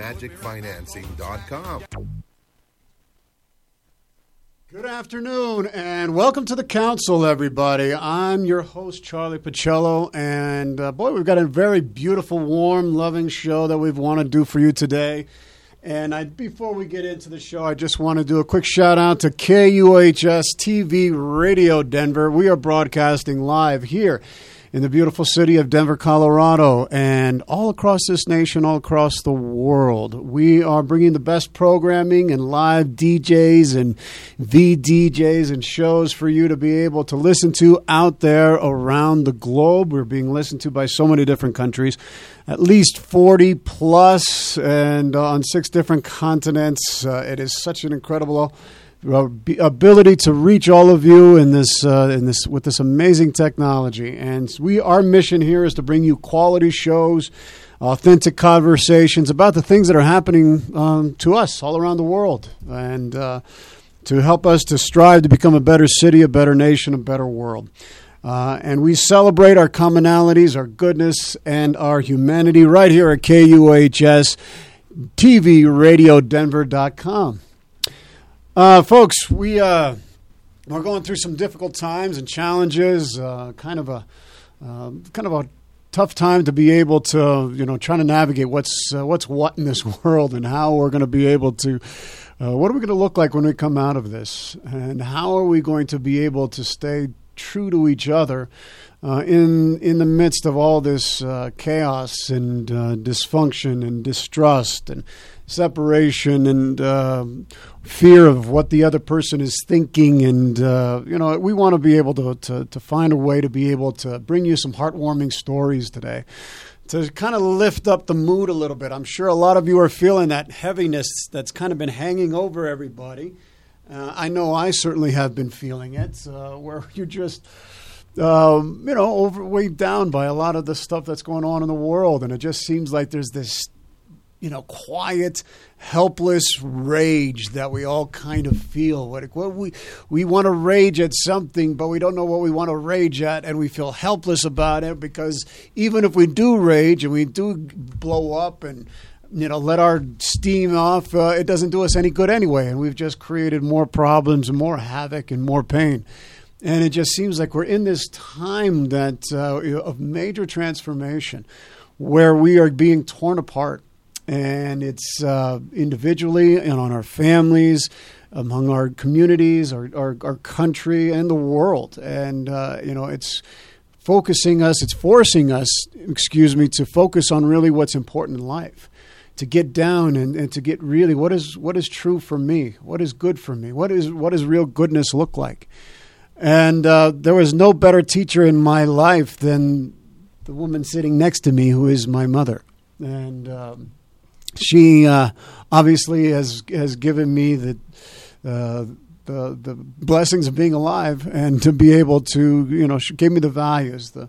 magicfinancing.com. Good afternoon and welcome to the council, everybody. I'm your host, Charlie Pacello, and uh, boy, we've got a very beautiful, warm, loving show that we've want to do for you today. And I, before we get into the show, I just want to do a quick shout out to KUHS TV Radio Denver. We are broadcasting live here in the beautiful city of Denver, Colorado, and all across this nation, all across the world. We are bringing the best programming and live DJs and VDJs and shows for you to be able to listen to out there around the globe. We're being listened to by so many different countries, at least 40 plus, and uh, on six different continents. Uh, it is such an incredible ability to reach all of you in this uh, in this with this amazing technology. And we our mission here is to bring you quality shows, authentic conversations about the things that are happening um, to us all around the world, and uh, to help us to strive to become a better city, a better nation, a better world. Uh, and we celebrate our commonalities, our goodness, and our humanity right here at KUHS TV Radio Denver.com. Uh, folks, we uh, are going through some difficult times and challenges. Uh, kind of a uh, kind of a tough time to be able to you know trying to navigate what's uh, what's what in this world and how we're going to be able to. Uh, what are we going to look like when we come out of this? And how are we going to be able to stay true to each other uh, in in the midst of all this uh, chaos and uh, dysfunction and distrust and separation and uh, fear of what the other person is thinking. And, uh, you know, we want to be able to, to, to, find a way to be able to bring you some heartwarming stories today to kind of lift up the mood a little bit. I'm sure a lot of you are feeling that heaviness that's kind of been hanging over everybody. Uh, I know I certainly have been feeling it, uh, where you're just. Um, you know, overweight down by a lot of the stuff that's going on in the world, and it just seems like there's this you know, quiet, helpless rage that we all kind of feel. What, we we want to rage at something, but we don't know what we want to rage at, and we feel helpless about it because even if we do rage and we do blow up and you know let our steam off, uh, it doesn't do us any good anyway, and we've just created more problems and more havoc and more pain. And it just seems like we're in this time that uh, of major transformation, where we are being torn apart and it's uh, individually and on our families, among our communities, our, our, our country, and the world. And, uh, you know, it's focusing us, it's forcing us, excuse me, to focus on really what's important in life. To get down and, and to get really what is what is true for me, what is good for me, what is what does real goodness look like, and uh, there was no better teacher in my life than the woman sitting next to me, who is my mother, and um, she uh, obviously has has given me the, uh, the the blessings of being alive and to be able to you know she gave me the values the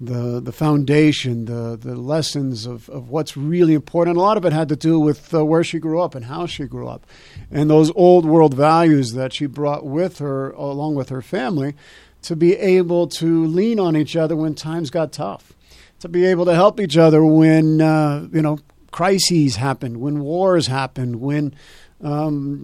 the the foundation the the lessons of, of what's really important. A lot of it had to do with uh, where she grew up and how she grew up. And those old world values that she brought with her along with her family to be able to lean on each other when times got tough. To be able to help each other when uh, you know crises happened, when wars happened, when um,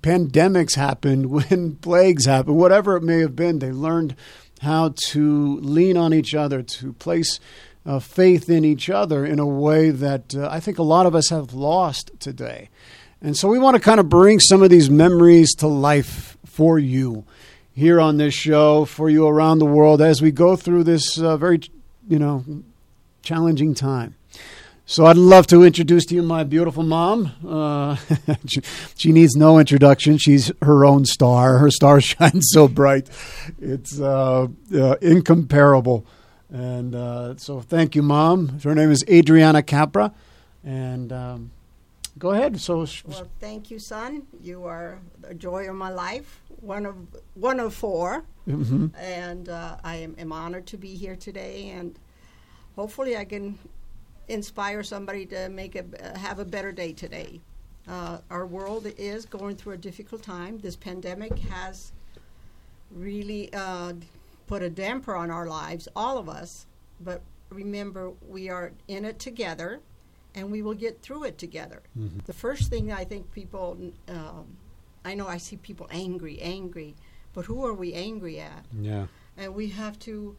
pandemics happened, when plagues happened, whatever it may have been, they learned how to lean on each other, to place uh, faith in each other in a way that uh, I think a lot of us have lost today. And so we want to kind of bring some of these memories to life for you here on this show, for you around the world as we go through this uh, very, you know, challenging time. So I'd love to introduce to you my beautiful mom. Uh, she, she, needs no introduction. She's her own star. Her star shines so bright, it's uh, uh, incomparable. And uh, so, thank you, mom. Her name is Adriana Capra, and um, go ahead. So, well, thank you, son. You are the joy of my life. One of one of 4 mm-hmm. and uh, I am, am honored to be here today. And hopefully, I can inspire somebody to make a have a better day today. Uh, our world is going through a difficult time. This pandemic has really uh, put a damper on our lives, all of us. But remember, we are in it together, and we will get through it together. Mm-hmm. The first thing I think people, um, I know I see people angry, angry, but who are we angry at? Yeah. And we have to,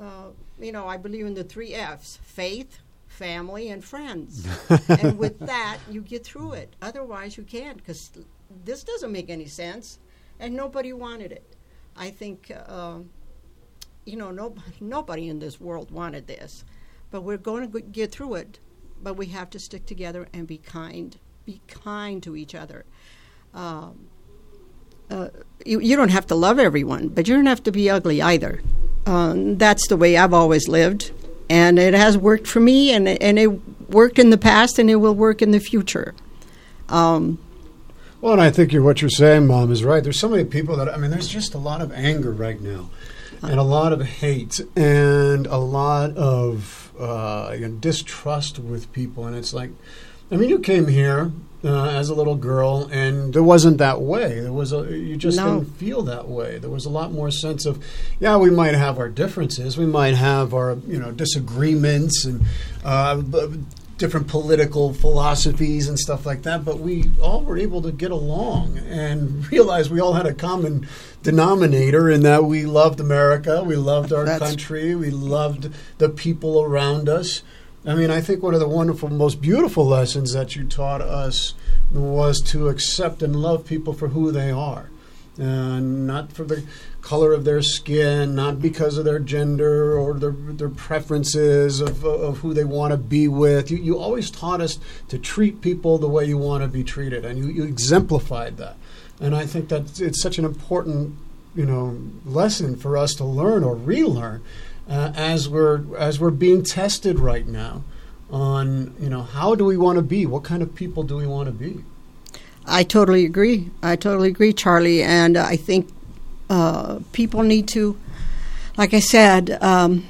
uh, you know, I believe in the three F's faith, family, and friends. and with that, you get through it. Otherwise, you can't because this doesn't make any sense, and nobody wanted it. I think, uh, you know, no, nobody in this world wanted this, but we're going to get through it. But we have to stick together and be kind. Be kind to each other. Um, uh, you, you don't have to love everyone, but you don't have to be ugly either. Um, that's the way I've always lived, and it has worked for me, and and it worked in the past, and it will work in the future. Um, Well, and I think you're, what you're saying, Mom, is right. There's so many people that, I mean, there's just a lot of anger right now, and a lot of hate, and a lot of uh, distrust with people. And it's like, I mean, you came here uh, as a little girl, and there wasn't that way. There was a, you just No. didn't feel that way. There was a lot more sense of, yeah, we might have our differences, we might have our, you know, disagreements and uh, different political philosophies and stuff like that, but we all were able to get along and realize we all had a common denominator in that we loved America, we loved our That's- country, we loved the people around us. I mean, I think one of the wonderful, most beautiful lessons that you taught us was to accept and love people for who they are. And not for the color of their skin, not because of their gender or their, their preferences of, of who they want to be with. You, you always taught us to treat people the way you want to be treated, and you, you exemplified that. And I think that it's such an important, you know, lesson for us to learn or relearn uh, as we're as we're being tested right now on, you know, how do we want to be? What kind of people do we want to be? I totally agree. I totally agree, Charlie. And I think uh, people need to, like I said, um,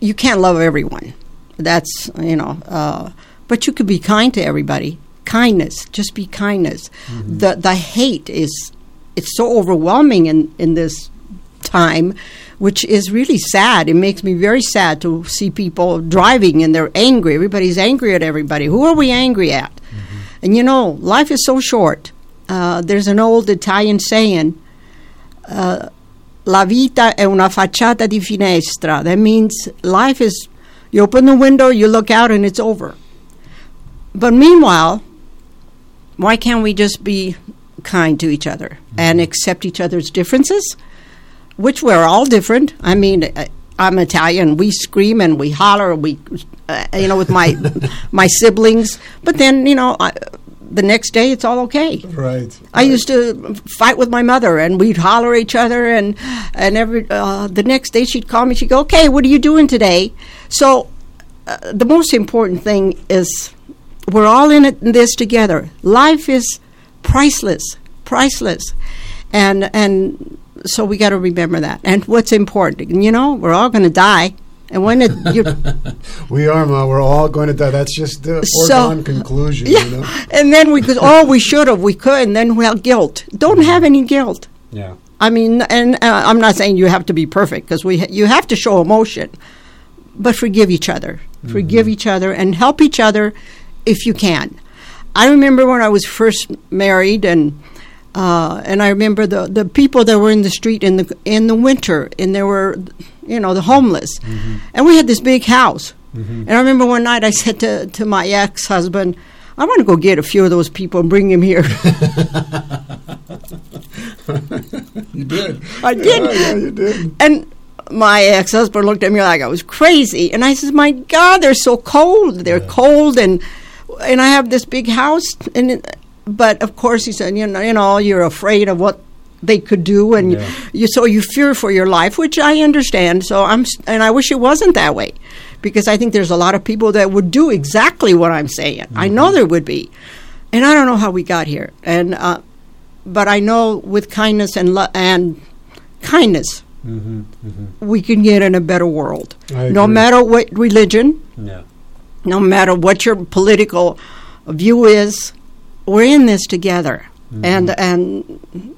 you can't love everyone. That's you know, uh, but you could be kind to everybody. Kindness, just be kindness. The the hate is it's so overwhelming in in this time, which is really sad. It makes me very sad to see people driving and they're angry. Everybody's angry at everybody. Who are we angry at? And you know, life is so short. Uh, there's an old Italian saying, uh, La vita è una facciata di finestra. That means life is, you open the window, you look out, and it's over. But meanwhile, why can't we just be kind to each other and accept each other's differences? Which we're all different. I mean, uh, I'm Italian. We scream and we holler. We, uh, you know, with my my siblings. But then, you know, I, the next day it's all okay. Right. I used to fight with my mother, and we'd holler at each other, and and every uh, the next day she'd call me. She'd go, "Okay, what are you doing today?" So uh, the most important thing is we're all in it in this together. Life is priceless, priceless, and and so we got to remember that. And what's important, you know, we're all going to die, and when it, you We are, Ma. We're all going to die. That's just the So- conclusion, yeah, you know? and then we could, oh, we should have, we could, and then we have guilt. Don't have any guilt. Yeah. I mean, and uh, I'm not saying you have to be perfect because we ha- you have to show emotion, but forgive each other, forgive each other, and help each other if you can. I remember when I was first married, and uh, and I remember the the people that were in the street in the in the winter, and there were, you know, the homeless, and we had this big house. And I remember one night I said to to my ex husband. I want to go get a few of those people and bring them here. You did. I did. Yeah, yeah, you did. And my ex husband looked at me like I was crazy. And I says, My God, they're so cold. They're cold and and I have this big house and but of course he said, you know, you know, you're afraid of what they could do and Yeah. you so you fear for your life, which I understand. So I'm and I wish it wasn't that way. Because I think there's a lot of people that would do exactly what I'm saying. I know there would be. And I don't know how we got here. And uh, but I know with kindness and lo- and kindness Mm-hmm, mm-hmm. we can get in a better world. No matter what religion, Yeah. no matter what your political view is, we're in this together. Mm-hmm. And and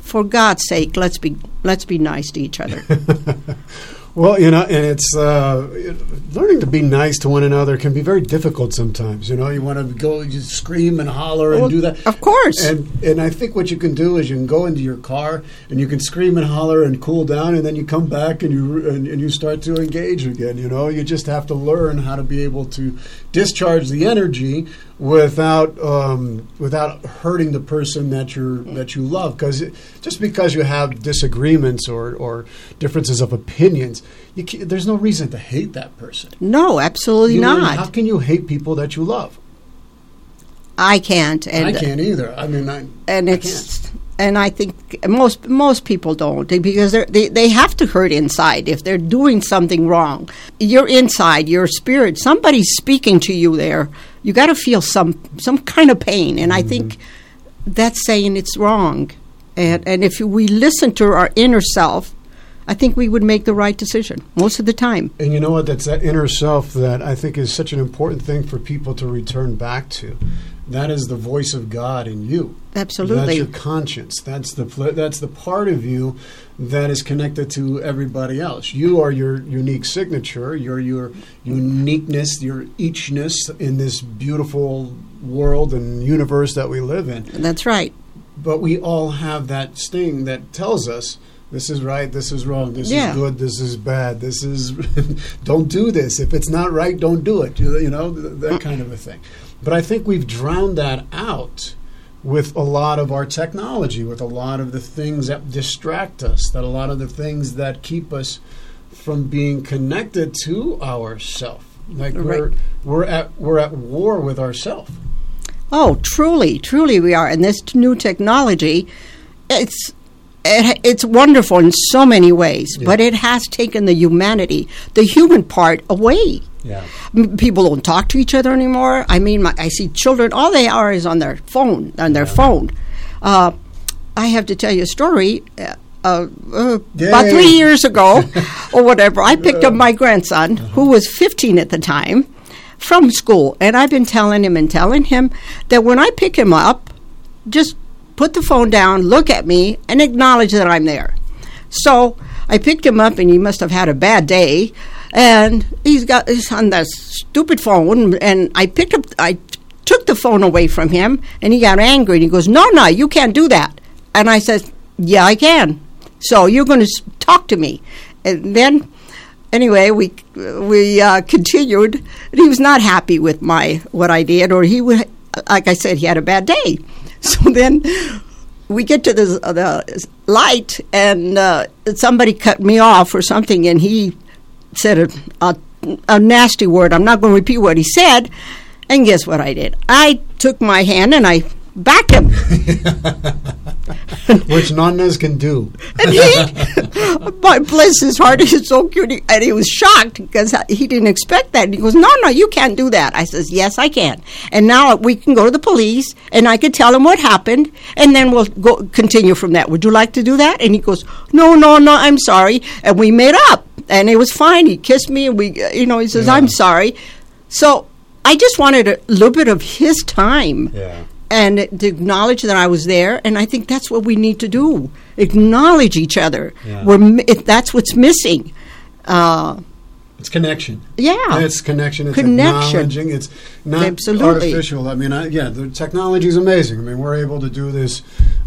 for God's sake, let's be let's be nice to each other. Well, you know, and it's uh, learning to be nice to one another can be very difficult sometimes. You know, you want to go, you scream and holler and Well, do that. of course. And and I think what you can do is you can go into your car and you can scream and holler and cool down, and then you come back and you and, and you start to engage again. You know, you just have to learn how to be able to discharge the energy without um, without hurting the person that you're that you love. Because just because you have disagreements or or differences of opinions, you there's no reason to hate that person. No, absolutely You not. how can you hate people that you love? I can't. And I can't either. I mean, I, and I it's and I think most most people don't because they they have to hurt inside if they're doing something wrong. You're inside, your spirit. Somebody's speaking to you there. You got to feel some some kind of pain, and I think mm-hmm. that's saying it's wrong. And and if we listen to our inner self, I think we would make the right decision most of the time. And you know what? That's that inner self that I think is such an important thing for people to return back to. That is the voice of God in you. Absolutely. That's your conscience. That's the that's the part of you that is connected to everybody else. You are your unique signature. You're your uniqueness, your eachness in this beautiful world and universe that we live in. That's right. But we all have that sting that tells us this is right, this is wrong, this Yeah. is good, this is bad, this is don't do this. If it's not right, don't do it. You, you know th- that kind of a thing. But I think we've drowned that out with a lot of our technology, with a lot of the things that distract us, that a lot of the things that keep us from being connected to ourself. Like we're we're at we're at war with ourself. Oh, truly, truly, we are. And this new technology, it's it, it's wonderful in so many ways, Yeah. but it has taken the humanity, the human part, away. Yeah. People don't talk to each other anymore. I mean, my, I see children; all they are is on their phone, on their phone. Uh, I have to tell you a story. Uh, uh, about three years ago, or whatever, I picked up my grandson, who was 15 at the time, from school, and I've been telling him and telling him that when I pick him up, just put the phone down, look at me, and acknowledge that I'm there. So I picked him up, and he must have had a bad day, and he's got he's on that stupid phone. And I picked up, I took the phone away from him, and he got angry. And he goes, "No, no, you can't do that." And I said, "Yeah, I can." So you're going to talk to me, and then. Anyway, we we uh, continued, and he was not happy with my what I did, or he would, like I said, he had a bad day. So then we get to the, the light, and uh, somebody cut me off or something, and he said a, a, a nasty word. I'm not going to repeat what he said. And guess what I did? I took my hand and I backed him. Which nonnas can do. And he, my bless his heart, he's so cute. He- And he was shocked because he didn't expect that. And he goes, No, no, you can't do that. I says, Yes, I can. And now we can go to the police and I could tell him what happened and then we'll go continue from that. Would you like to do that? And he goes, No, no, no, I'm sorry. And we made up and it was fine. He kissed me and we, uh, you know, he says, Yeah. I'm sorry. So I just wanted a little bit of his time Yeah. and to acknowledge that I was there. And I think that's what we need to do: acknowledge each other. Yeah. We're that's what's missing. Uh, It's connection. yeah, It's connection. It's Connection. acknowledging. It's not Absolutely. artificial. I mean, I, yeah, the technology is amazing. I mean, we're able to do this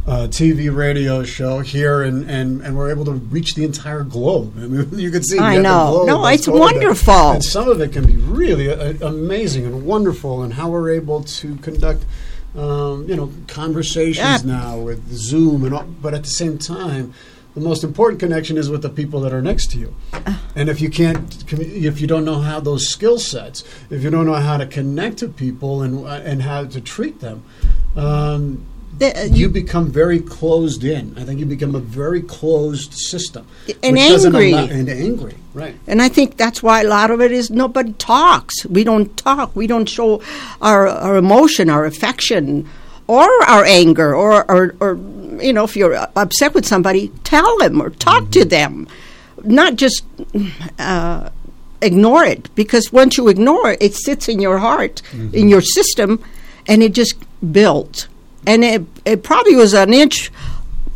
uh, TV radio show here, and, and, and we're able to reach the entire globe. I mean, you can see. I know. No, it's wonderful. And some of it can be really uh, amazing and wonderful, and how we're able to conduct. Um, you know, conversations Yeah. now with Zoom and all, but at the same time, the most important connection is with the people that are next to you. And if you can't, if you don't know how those skill sets, if you don't know how to connect to people and uh, and how to treat them, um, The- uh, you become very closed in. I think you become a very closed system, And angry. allow- and angry, right? and I think that's why a lot of it is nobody talks. We don't talk. We don't show our our emotion, our affection, or our anger, or or, or you know, if you're upset with somebody, tell them or talk to them, not just. Uh, ignore it because once you ignore it, it sits in your heart, in your system, and it just builds. And it, it probably was an inch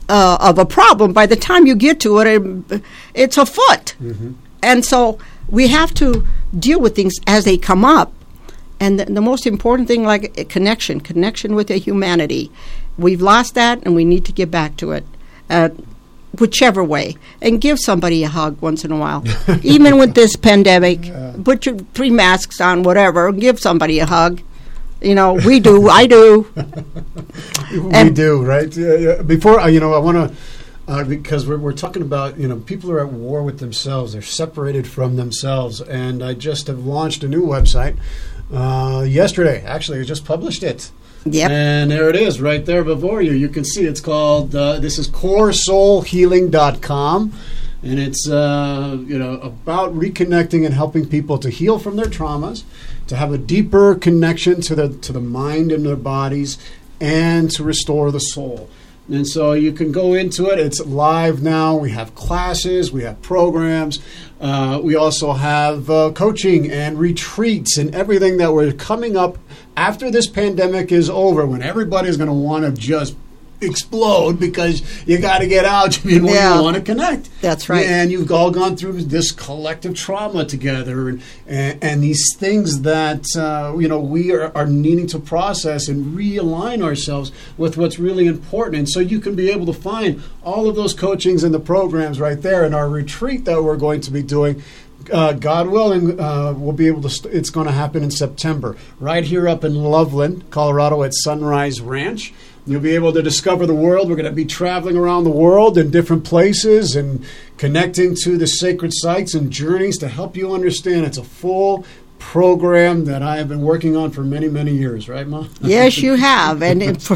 uh, of a problem. By the time you get to it, it it's a foot. and so we have to deal with things as they come up. And the, the most important thing, like connection, connection with the humanity. We've lost that, and we need to get back to it. Uh, whichever way, and give somebody a hug once in a while. Even with this pandemic, put your three masks on, whatever, give somebody a hug. You know, we do, I do. we do, right? Yeah, yeah. Before, uh, you know, I want to. Uh, because we're, we're talking about, you know, people are at war with themselves. They're separated from themselves. And I just have launched a new website uh, yesterday. Actually, I just published it. Yep. And there it is right there before you. You can see it's called, uh, this is coresoulhealing.com. And it's, uh, you know, about reconnecting and helping people to heal from their traumas, to have a deeper connection to the, to the mind and their bodies, and to restore the soul. And so you can go into it. It's live now. We have classes, we have programs, uh, we also have uh, coaching and retreats and everything that we're coming up after this pandemic is over when everybody's going to want to just explode because you got to get out and Yeah. you want to connect. That's right. And you've all gone through this collective trauma together, and and, and these things that uh, you know we are, are needing to process and realign ourselves with what's really important. And so you can be able to find all of those coachings and the programs right there in our retreat that we're going to be doing. Uh, God willing, uh, we'll be able to. St- it's going to happen in September, right here up in Loveland, Colorado, at Sunrise Ranch. You'll be able to discover the world. We're going to be traveling around the world in different places and connecting to the sacred sites and journeys to help you understand. It's a full program that I have been working on for many, many years. Right, Ma? yes, you have, and it,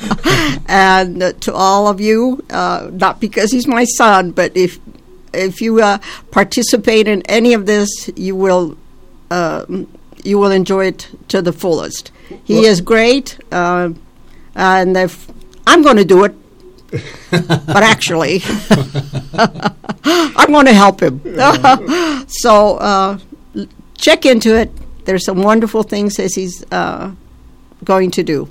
and to all of you, uh, not because he's my son, but if if you uh, participate in any of this, you will uh, you will enjoy it to the fullest. He Well- is great, uh, and if I'm going to do it, but actually, I'm going to help him. so uh, check into it. There's some wonderful things that he's uh, going to do.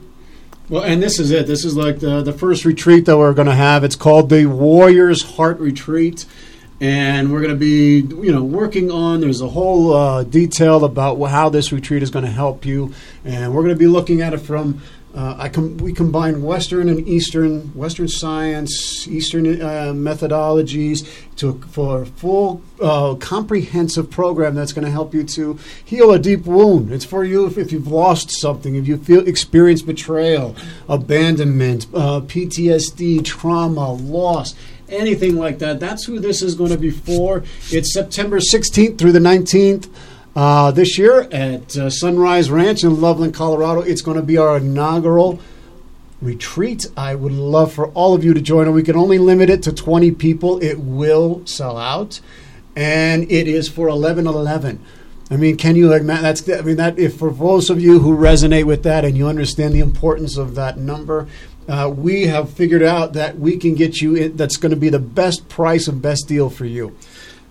Well, and this is it. This is like the the first retreat that we're going to have. It's called the Warriors Heart Retreat, and we're going to be, you know, working on. There's a whole uh, detail about how this retreat is going to help you, and we're going to be looking at it from. Uh, I com- we combine Western and Eastern, Western science, Eastern uh, methodologies to for a full uh, comprehensive program that's going to help you to heal a deep wound. It's for you if, if you've lost something, if you feel experience betrayal, abandonment, uh, PTSD, trauma, loss. Anything like that. That's who this is going to be for. It's September 16th through the 19th. Uh, this year at uh, Sunrise Ranch in Loveland, Colorado. It's going to be our inaugural retreat. I would love for all of you to join. We can only limit it to 20 people. It will sell out, and it is for 1111. I mean, can you imagine? That's I mean that if for those of you who resonate with that and you understand the importance of that number. Uh, we have figured out that we can get you in, that's going to be the best price and best deal for you.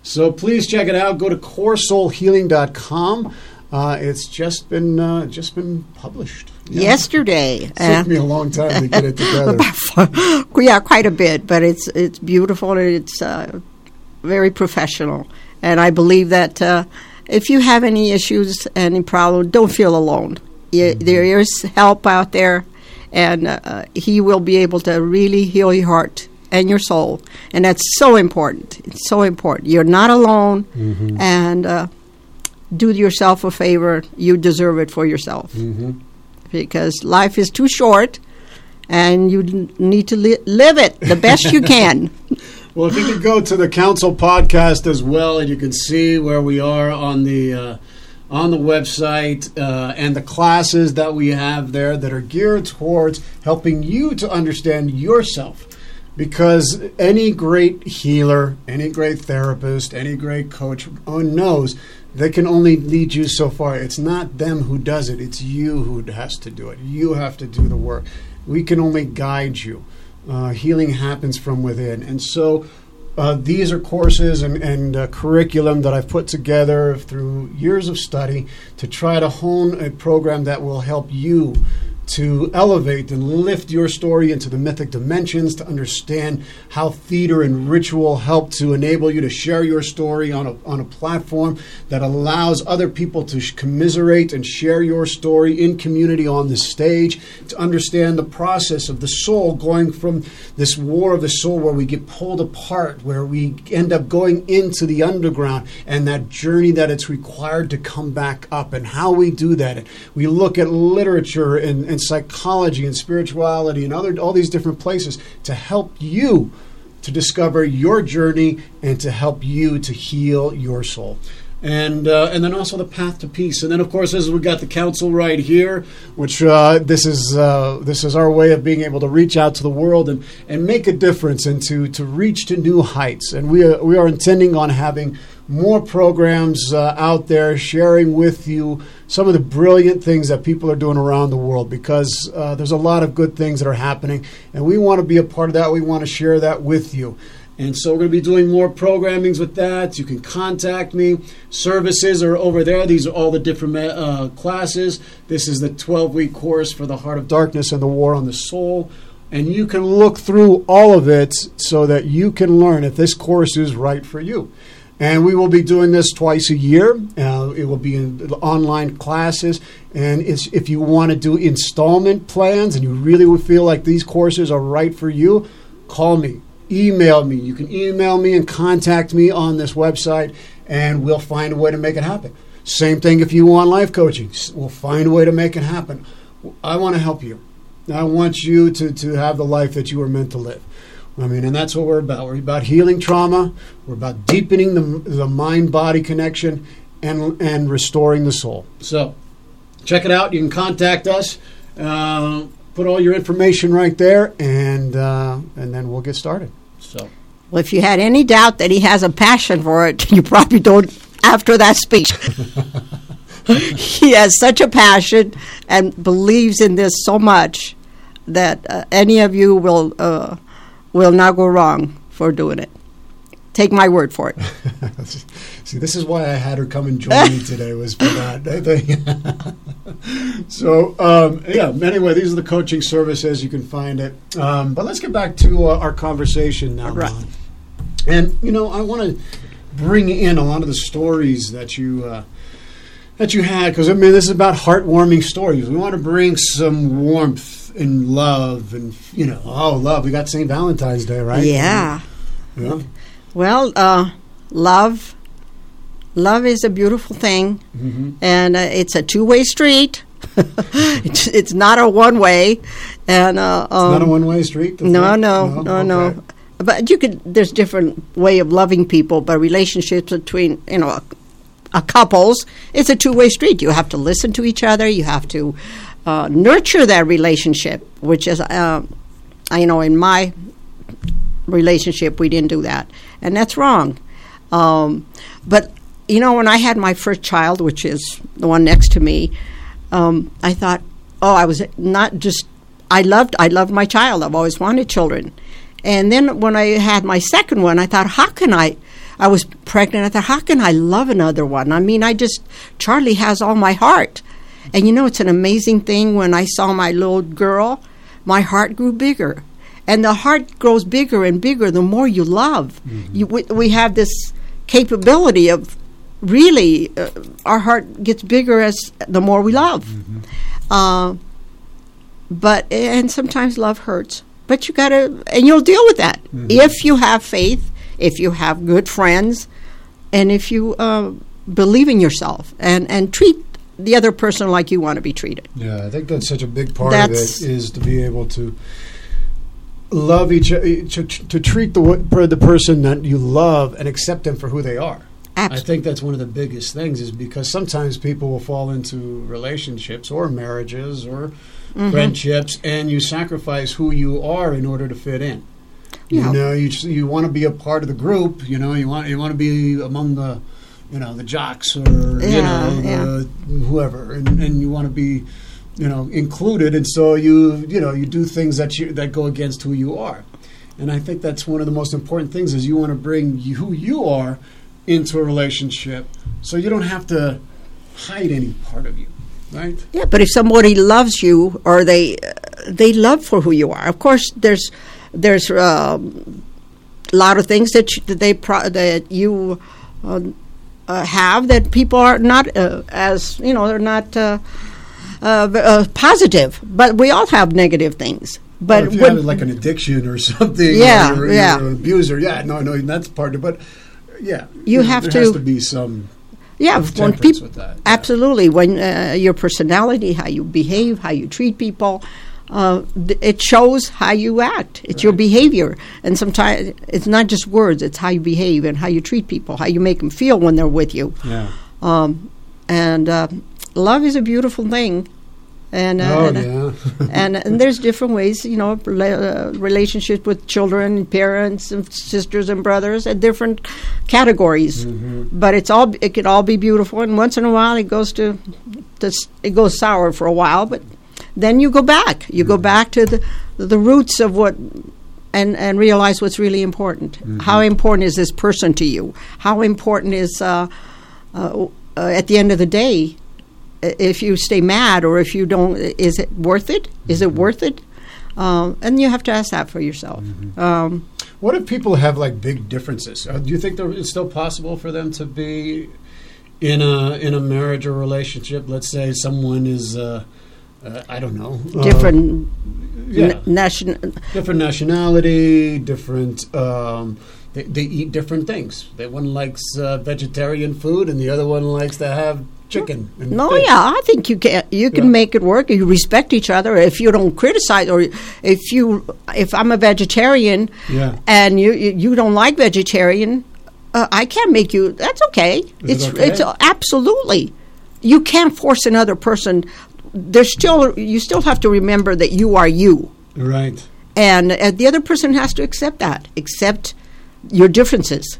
So please check it out. Go to coresoulhealing.com. Uh, it's just been uh, just been published. Yeah. Yesterday, It uh, took me a long time to get it together. yeah, quite a bit, but it's it's beautiful and it's uh, very professional. And I believe that uh, if you have any issues, any problem, don't feel alone. Y- There is help out there, and uh, he will be able to really heal your heart and your soul, and that's so important. It's so important. You're not alone, and uh, do yourself a favor. You deserve it for yourself hmm because life is too short and you n- need to li- live it the best you can. Well, if you could go to the council podcast as well, and you can see where we are on the uh, on the website uh, and the classes that we have there that are geared towards helping you to understand yourself. Because any great healer, any great therapist, any great coach knows they can only lead you so far. It's not them who does it; it's you who has to do it. You have to do the work. We can only guide you. Uh, healing happens from within, and so uh, these are courses and, and uh, curriculum that I've put together through years of study to try to hone a program that will help you to elevate and lift your story into the mythic dimensions, to understand how theater and ritual help to enable you to share your story on a, on a platform that allows other people to sh- commiserate and share your story in community on the stage, to understand the process of the soul going from this war of the soul where we get pulled apart, where we end up going into the underground, and that journey that it's required to come back up, and how we do that. We look at literature and, and psychology and spirituality and other all these different places to help you to discover your journey and to help you to heal your soul. And uh, and then also the path to peace, and then of course as we got the council right here, which uh, this is uh, this is our way of being able to reach out to the world and, and make a difference and to, to reach to new heights. And we are, we are intending on having more programs uh, out there sharing with you some of the brilliant things that people are doing around the world because uh, there's a lot of good things that are happening, and we want to be a part of that. We want to share that with you. And so we're going to be doing more programmings with that. You can contact me. Services are over there. These are all the different uh, classes. This is the 12 week course for the Heart of Darkness and the War on the Soul. And you can look through all of it so that you can learn if this course is right for you. And we will be doing this twice a year. Uh, it will be in online classes. And if you want to do installment plans and you really would feel like these courses are right for you, call me email me. You can email me and contact me on this website, and we'll find a way to make it happen. Same thing if you want life coaching, we'll find a way to make it happen. I want to help you. I want you to, to have the life that you were meant to live. I mean, and that's what we're about. We're about healing trauma. We're about deepening the, the mind body connection and, and restoring the soul. So, check it out. You can contact us. Uh, put all your information right there, and uh, and then we'll get started. So, well, if you had any doubt that he has a passion for it, you probably don't after that speech. he has such a passion and believes in this so much that uh, any of you will uh, will not go wrong for doing it. Take my word for it. See, this is why I had her come and join me today was for that. so, um, yeah. Anyway, these are the coaching services. You can find it. Um, but let's get back to uh, our conversation now. Right. And you know, I want to bring in a lot of the stories that you. Uh, that you had, because I mean, this is about heartwarming stories. We want to bring some warmth and love, and you know, oh, love. We got St. Valentine's Day, right? Yeah. Yeah. Well, uh, love, love is a beautiful thing, mm-hmm. and uh, it's a two-way street. it's, it's, not a one-way, and uh, um, not a um, one-way street. No, no, no, no, no. But you could. There's different way of loving people, but relationships between you know a, a couples, it's a two-way street. You have to listen to each other. You have to uh, nurture that relationship, which is, uh, you know, in my relationship, we didn't do that and that's wrong. Um, but you know, when I had my first child, which is the one next to me, um, I thought, oh, I was not just. I loved I loved my child. I've always wanted children, and then when I had my second one, I thought, how can I? I was pregnant. I thought, how can I love another one? I mean, I just Charlie has all my heart, and you know, it's an amazing thing. When I saw my little girl, my heart grew bigger and the heart grows bigger and bigger the more you love. Mm-hmm. You, we, we, have this capability of really uh, our heart gets bigger as the more we love. Mm-hmm. Uh, but and sometimes love hurts, but you gotta and you'll deal with that mm-hmm. if you have faith, if you have good friends, and if you uh, believe in yourself and and treat the other person like you want to be treated. Yeah, I think that's such a big part that's, of it is to be able to love each to, to treat the the person that you love and accept them for who they are. Absolutely. I think that's one of the biggest things is because sometimes people will fall into relationships or marriages or mm-hmm. friendships and you sacrifice who you are in order to fit in. Yeah. You know, you you want to be a part of the group. You know, you want you want to be among the, you know, the jocks or yeah, you know yeah. the, whoever, and, and you want to be you know included and so you you know you do things that you that go against who you are and i think that's one of the most important things is you want to bring you, who you are into a relationship so you don't have to hide any part of you right? Yeah, but if somebody loves you or they uh, they love for who you are, of course, there's there's um, a lot of things that you, that they pro- that you uh, uh, have that people are not uh, as you know they're not uh, uh, uh, positive, but we all have negative things. But if you when- have like an addiction or something, Yeah, or you're, yeah. you're an abuser, yeah, no, no, that's part of it. But yeah, You have there to- has to be some yeah, when people with that. yeah. Absolutely. When uh, your personality, how you behave, how you treat people, uh, th- it shows how you act. It's your behavior. And sometimes it's not just words, it's how you behave and how you treat people, how you make them feel when they're with you. Yeah. Um, and uh, love is a beautiful thing. And, uh, oh and, yeah. and and there's different ways, you know, rela- uh, relationship with children, and parents, and sisters and brothers, at different categories. Mm-hmm. But it's all it can all be beautiful, and once in a while it goes to, to it goes sour for a while, but then you go back. You go back to the the roots of what. And, and realize what's really important. How important is this person to you? How important is, uh, uh, uh, at the end of the day, if you stay mad or if you don't, is it worth it? Is it worth it? Um, and you have to ask that for yourself. Um, What if people have like big differences? Uh, do you think it's still possible for them to be in a in a marriage or relationship? Let's say someone is, uh, I don't know, uh, different yeah, n- nation. different nationality, different. Um, they, they eat different things. That one likes uh, vegetarian food, and the other one likes to have chicken. And No, fish. yeah, I think you can. You can Yeah. make it work. You respect each other. If you don't criticize, or if you, if I'm a vegetarian, Yeah. and you you, you don't like vegetarian, uh, I can't make you. That's okay. it it's okay? it's uh, absolutely. You can't force another person. There's still you still have to remember that you are you, Right. and uh, the other person has to accept that, accept your differences.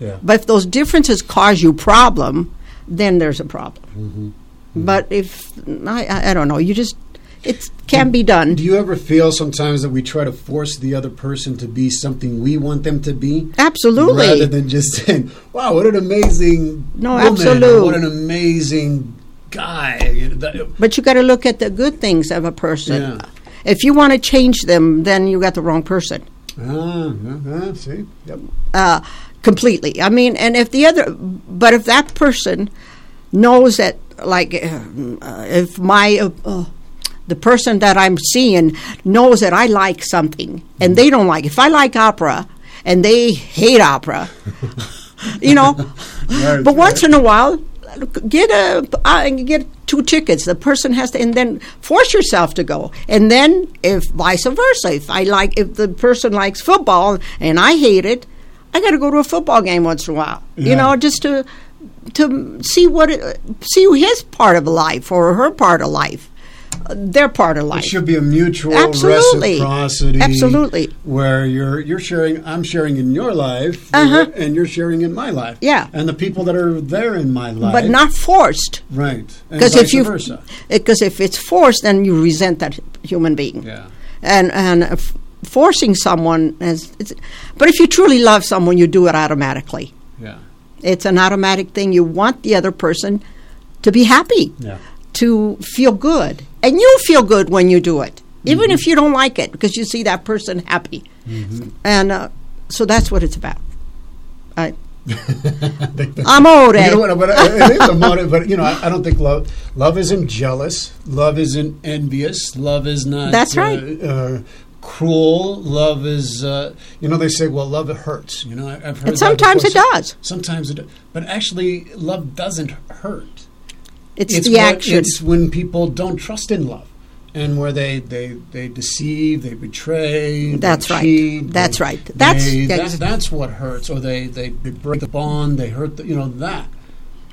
Yeah. But if those differences cause you problem, then there's a problem. Mm-hmm. But if I, I, I don't know, you just it can be done. Do you ever feel sometimes that we try to force the other person to be something we want them to be? Absolutely. Rather than just saying, wow, what an amazing No, woman, absolute. What an amazing guy. You know, that- But you got to look at the good things of a person. Yeah. If you want to change them, then you got the wrong person. ah, yeah, see? Yep. uh, completely. I mean, and if the other, but if that person knows that, like, uh, if my uh, uh, the person that I'm seeing knows that I like something and they don't like. If I like opera and they hate opera, you know, Right, but once in a while. Get a uh, get two tickets. The person has to, and then force yourself to go. And then, if vice versa, if I like, if the person likes football and I hate it, I got to go to a football game once in a while. You know, just to to see what it, see his part of life or her part of life, their part of life. It should be a mutual Absolutely. reciprocity. Absolutely. Where you're you're sharing, I'm sharing in your life, Uh-huh. and you're sharing in my life. Yeah. And the people that are there in my life. but not forced. Right. Because if you, because if it's forced, then you resent that human being. Yeah. And and f- forcing someone it's, but if you truly love someone, you do it automatically. Yeah. It's an automatic thing. You want the other person to be happy, Yeah. To feel good, and you feel good when you do it, even if you don't like it, because you see that person happy. And uh, so that's what it's about. I, I'm old, You know what? But it is a motive. But you know, I, I don't think love love isn't jealous. Love isn't envious. Love is not. That's uh, right. Uh, cruel. Love is. Uh, you know, they say, well, love it hurts. You know, I, I've heard. And sometimes it does. Sometimes it. does. But actually, love doesn't hurt. It's, it's the what- action. It's when people don't trust in love. And where they, they, they deceive, they betray. they That's right. cheat, That's they- right. That's- they- yeah, that- that's what hurts, or they, they, they break the bond. They hurt. The, you know that.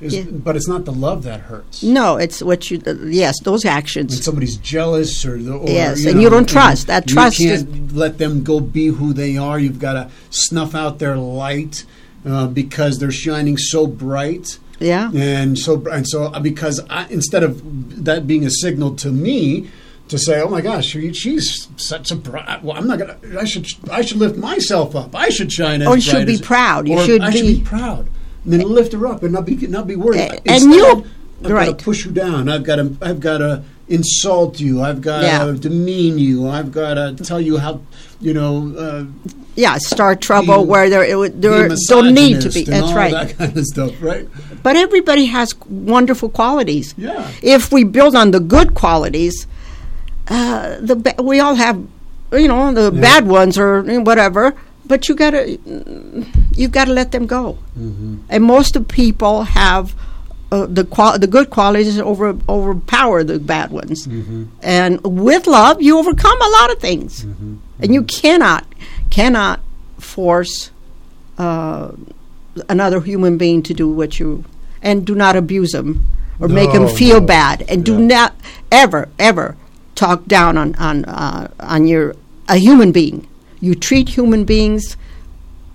Is, Yeah. But it's not the love that hurts. no, it's what you. Uh, yes, those actions. When somebody's jealous, or, the, or Yes, you and know, you don't trust. That trust. you can't is- let them go be who they are. You've got to snuff out their light uh, because they're shining so bright. Yeah. and so and so uh, because I, instead of that being a signal to me to say, "Oh my gosh, she, she's such a bright," well, I'm not gonna. I should I should lift myself up. I should shine. As Or you should be proud. You should I should be- be proud. And then lift her up and not be not be worried. A- and you- I've Right. got to push you down. I've got to I've got to insult you. I've got Yeah. to demean you. I've got to tell you how you know. Uh, Yeah, start trouble Be- where there it would, be a there don't need to be. That's right. That kind of stuff, right? But everybody has wonderful qualities. Yeah. If we build on the good qualities, uh, the ba- we all have, you know, the Yeah. bad ones or whatever. But you gotta, you gotta let them go. Mm-hmm. And most of people have uh, the qual- the good qualities over overpower the bad ones. Mm-hmm. And with love, you overcome a lot of things. Mm-hmm. And you cannot cannot force uh, another human being to do what you and do not abuse them or make them feel no. bad and do not ever ever talk down on on uh, on your a human being. You treat human beings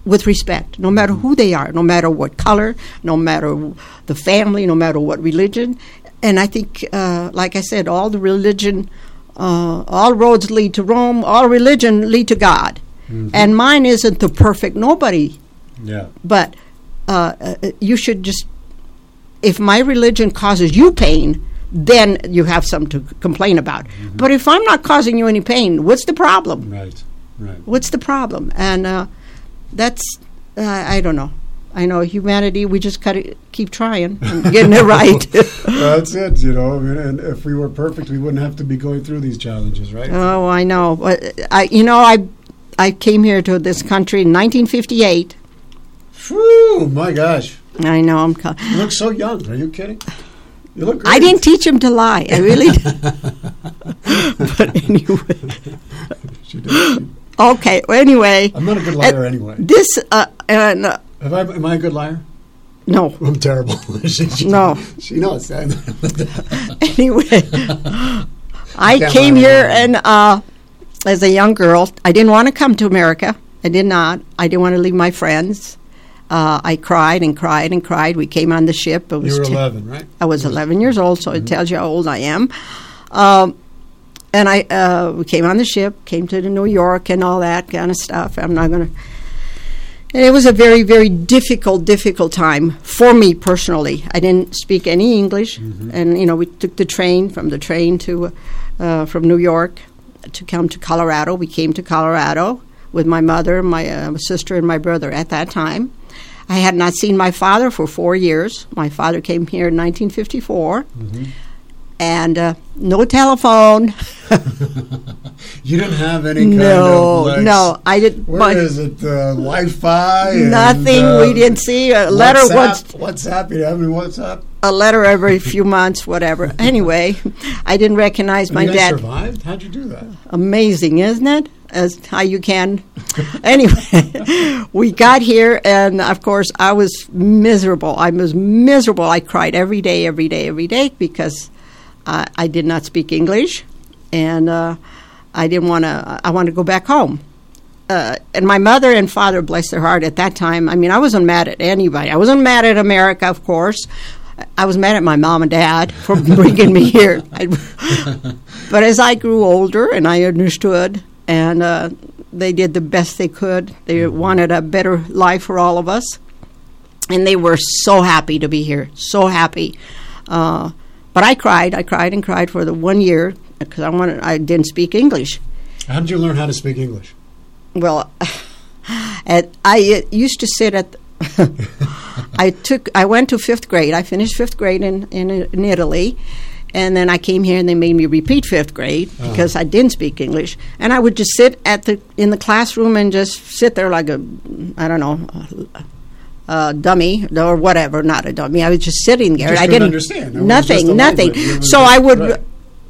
with respect, no matter who they are, no matter what color, no matter the family, no matter what religion. And I think, uh, like I said, all the religion, uh, all roads lead to Rome, all religion lead to God. And mine isn't the perfect nobody, Yeah. but uh, uh, you should just, if my religion causes you pain, then you have something to complain about. But if I'm not causing you any pain, what's the problem? Right. Right. What's the problem? And uh, that's uh, I don't know. I know humanity. We just gotta keep trying and getting it right. That's it. You know, I mean, and if we were perfect, we wouldn't have to be going through these challenges, right? oh, I know. But I, you know, I I came here to this country in 1958. Phew, my gosh, I know. I'm. Co- you look so young. Are you kidding? You look. Great. I didn't teach him to lie. I really. did. but anyway, She did. She- okay. Well, anyway, I'm not a good liar anyway. this. Uh, and, uh, Have I, am I a good liar? no. I'm terrible. she, she, No. She knows. anyway, I Can't came here and uh, as a young girl, I didn't want to come to America. I did not. I didn't want to leave my friends. Uh, I cried and cried and cried. We came on the ship. It was you were te- 11, right? I was 11 years old, so it tells you how old I am. Um, and I uh, we came on the ship, came to New York and all that kind of stuff. I'm not going to. And it was a very, very difficult, difficult time for me personally. I didn't speak any English, and you know we took the train from the train to uh, from New York to come to Colorado. We came to Colorado with my mother, my uh, sister, and my brother at that time. I had not seen my father for four years. My father came here in 1954, and uh, no telephone. You didn't have any kind no, of like, no, I didn't. Where is it? Uh, Wi-Fi? and, nothing. uh, we didn't see a letter WhatsApp, once. WhatsApp. You have any WhatsApp? A letter every few months, whatever. Anyway, I didn't recognize my you dad. survived. How'd you do that? Amazing, isn't it? As how you can. anyway, we got here, and of course, I was miserable. I was miserable. I cried every day, every day, every day because I, I did not speak English, and uh, I didn't want to. I wanted to go back home. Uh, and my mother and father, bless their heart, at that time, I mean, I wasn't mad at anybody. I wasn't mad at America, of course. I was mad at my mom and dad for bringing me here. I, but as I grew older and I understood, and uh, they did the best they could, they wanted a better life for all of us, and they were so happy to be here, so happy. Uh, but I cried, I cried and cried for the one year because I wanted, I didn't speak English. How did you learn how to speak English? Well, at, I uh, used to sit at. I took. I went to fifth grade. I finished fifth grade in, in in Italy, and then I came here and they made me repeat fifth grade because I didn't speak English. And I would just sit at the in the classroom and just sit there like a I don't know. Dummy or whatever, not a dummy. I was just sitting there. just I didn't understand. Nothing, nothing. language. It was So I would, right.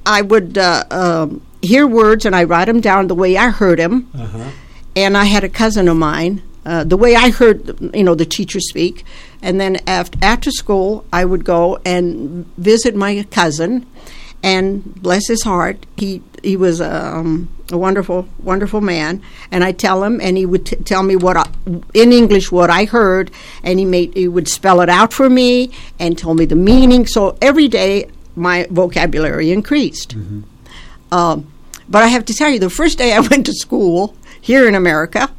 I would uh, um, hear words and I write them down the way I heard them Uh-huh. and I had a cousin of mine. Uh, the way I heard, you know, the teacher speak, and then after after school, I would go and visit my cousin, and bless his heart, he he was um, a wonderful wonderful man, and I tell him, and he would t- tell me what I, in English what I heard, and he made he would spell it out for me and told me the meaning. So every day my vocabulary increased. Um, but I have to tell you, the first day I went to school here in America,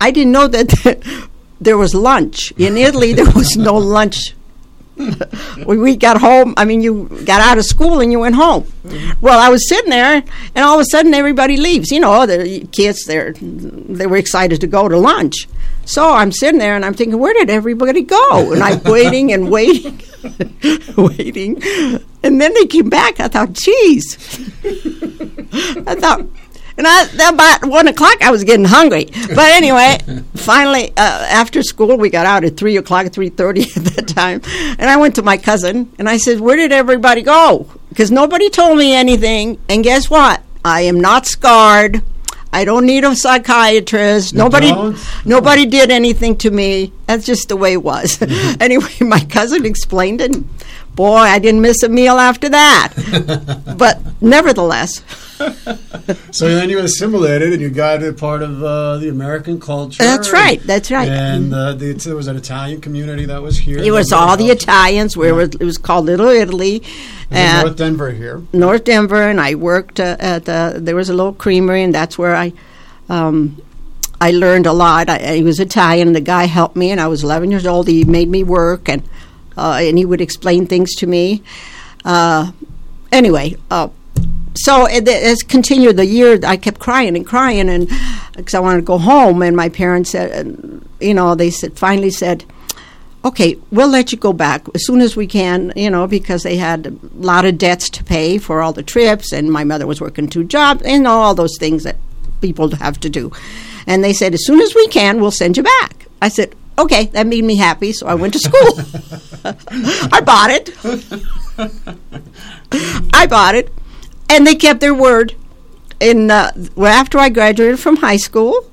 I didn't know that there was lunch. In Italy, there was no lunch we, we got home. I mean, you got out of school and you went home. Mm-hmm. Well, I was sitting there, and all of a sudden everybody leaves. You know, the kids they're they were excited to go to lunch. So I'm sitting there and I'm thinking, where did everybody go? And I'm waiting and waiting, waiting, and then they came back. I thought, geez, I thought. And I, about one o'clock, I was getting hungry. But anyway, finally, uh, after school, we got out at three o'clock, three thirty at that time. And I went to my cousin and I said, "Where did everybody go?" Because nobody told me anything. And guess what? I am not scarred. I don't need a psychiatrist. Nobody, don't? nobody did anything to me. That's just the way it was. anyway, my cousin explained it. Boy, I didn't miss a meal after that. but nevertheless, So then you assimilated and you got a part of uh, the American culture. That's right, that's right. And uh, the, there was an Italian community that was here. it was all the. Italians. Where it was, it was called Little Italy, It was in and North Denver here. North Denver, and I worked uh, at the. There was a little creamery, and that's where I. Um, I learned a lot. I, he was Italian, and the guy helped me, and I was 11 years old. He made me work, and uh, and he would explain things to me. Uh, anyway, uh, so it, it's continued the year. I kept crying and crying, and because I wanted to go home, and my parents said, uh, you know, they said finally said, okay, we'll let you go back as soon as we can, you know, because they had a lot of debts to pay for all the trips, and my mother was working two jobs, and all those things that people have to do. And they said, as soon as we can, we'll send you back. I said, okay, that made me happy, so I went to school. I bought it. I bought it, and they kept their word. In uh, well, after I graduated from high school,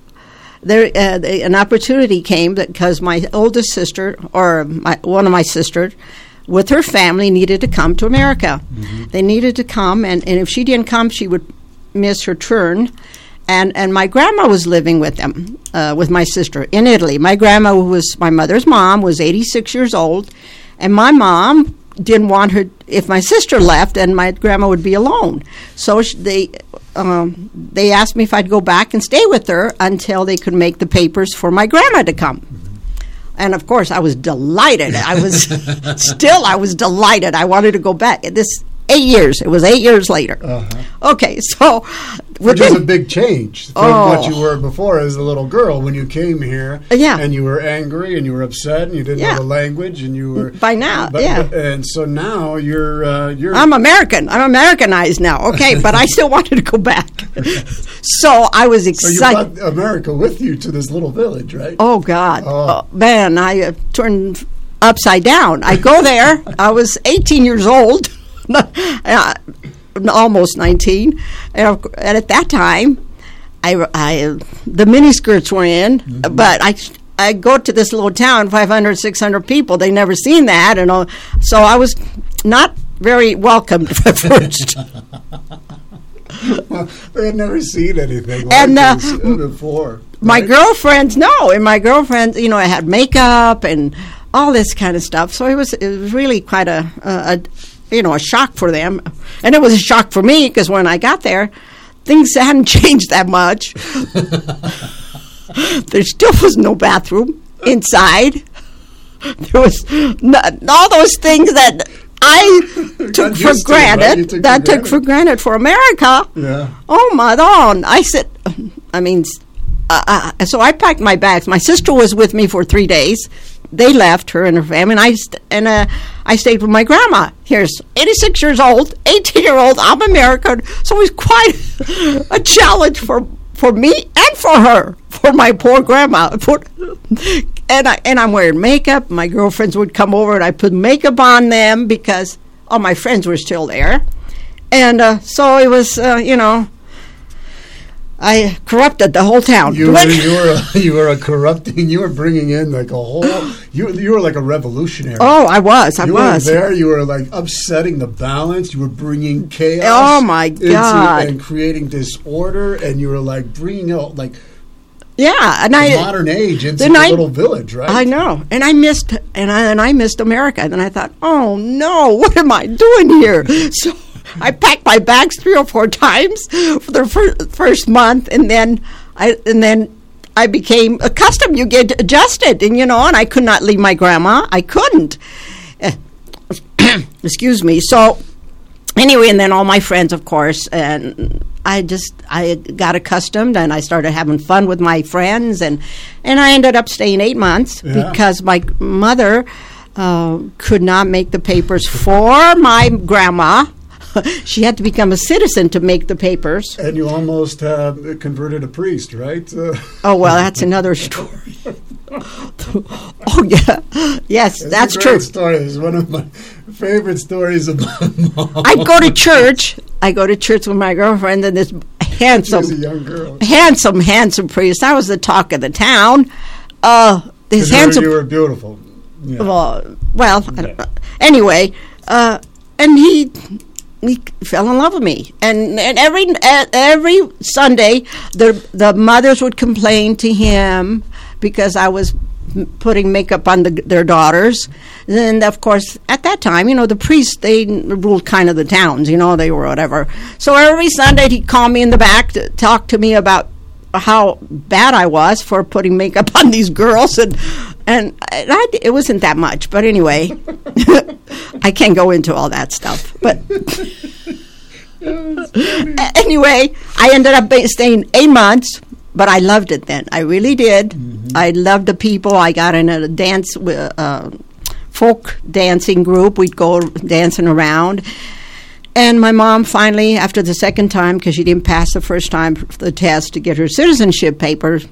there uh, they- an opportunity came because my oldest sister or my, one of my sisters with her family needed to come to America. They needed to come, and, and if she didn't come, she would miss her turn. And and my grandma was living with them, uh, with my sister in Italy. My grandma who was my mother's mom, was 86 years old, and my mom didn't want her. If my sister left, and my grandma would be alone, so sh- they um, they asked me if I'd go back and stay with her until they could make the papers for my grandma to come. And of course, I was delighted. I was still, I was delighted. I wanted to go back. This eight years. It was eight years later. Okay, so Uh-huh. Which is a big change from Oh. what you were before as a little girl when you came here. Yeah. And you were angry and you were upset and you didn't Yeah. know the language and you were. By now, but- yeah. and so now you're. Uh, you're I'm American. I'm Americanized now. Okay, but I still wanted to go back. so I was so you excited. brought America with you to this little village, right? Oh God, Oh. oh, man! I uh, turned upside down. I go there. I was 18 years old, uh, almost 19, and, and at that time, I, I uh, the miniskirts were in, but I. I go to this little town, 500, 600 people. They never seen that, and all, so I was not very welcomed at first. they had never seen anything like And, uh, this before. my right? girlfriends no and my girlfriends you know i had makeup and all this kind of stuff so it was it was really quite a, a you know a shock for them and it was a shock for me because when i got there things hadn't changed that much there still was no bathroom inside there was no, all those things that i took for used to right? granted took for that took granted. for granted for america Yeah. Oh my God! I said, I mean, uh, uh, so I packed my bags. My sister was with me for three days. They left her and her family, and I st- and uh, I stayed with my grandma. Here's 86 years old, 18 year old. I'm American, so it was quite a challenge for for me and for her, for my poor grandma. For, and I and I'm wearing makeup. My girlfriends would come over, and I put makeup on them because all my friends were still there, and uh, so it was, uh, you know. I corrupted the whole town. You were, you were a, you were a corrupting. You were bringing in like a whole. You you were like a revolutionary. oh, I was. I you was. were there. You were like upsetting the balance. You were bringing chaos. Oh, my into- God. and creating disorder. And you were like bringing out like Yeah, and I modern age into I- little village, right? I know, and I missed, and I and I missed America. And then I thought, oh no, what am I doing here? So I packed my bags three or four times for the fir- first month, and then I and then I became accustomed. You get adjusted, and you know, and I could not leave my grandma. I couldn't. Excuse me. So anyway, and then all my friends, of course, and I just I got accustomed and I started having fun with my friends, and and I ended up staying eight months Yeah. because my mother uh, could not make the papers for my grandma. she had to become a citizen to make the papers. And you almost uh, converted a priest, right? Uh, Oh well, that's another story. oh yeah, yes, it's that's a true. Story. It's one of my favorite stories about mom. I go to church. I go to church with my girlfriend and this handsome, a young girl. handsome, handsome priest. I was the talk of the town. Uh, this 'Cause you were- handsome. you were beautiful. Yeah. well, well know. anyway, uh, and he he fell in love with me, and and every every Sunday the the mothers would complain to him because I was putting makeup on the, their daughters. And of course, at that time, you know, the priests they ruled kind of the towns. You know, they were whatever. So every Sunday he'd call me in the back to talk to me about how bad I was for putting makeup on these girls, and and I, it wasn't that much, but anyway, I can't go into all that stuff. But anyway, I ended up staying eight months, but I loved it then. I really did. I loved the people. I got in a dance uh, folk dancing group. We'd go dancing around. And my mom finally, after the second time, because she didn't pass the first time for the test to get her citizenship papers,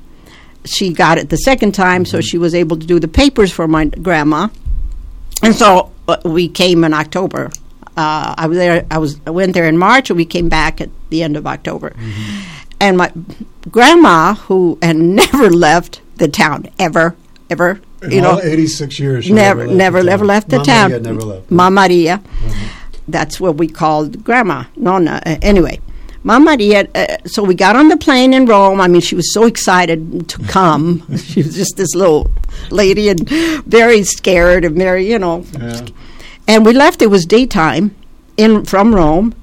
she got it the second time, so she was able to do the papers for my grandma. And so uh, we came in October. Uh, I was there. I was. I went there in March, and we came back at the end of October. And my grandma, who had never left the town ever, ever, In you know, 86 years. she never, never, the never town. left the town. Maria never left. Ma Maria. That's what we called Grandma. Nonna. Uh, anyway, Ma Maria. Uh, so we got on the plane in Rome. I mean, she was so excited to come. she was just this little lady and very scared and very, you know. Yeah. And we left. It was daytime in from Rome.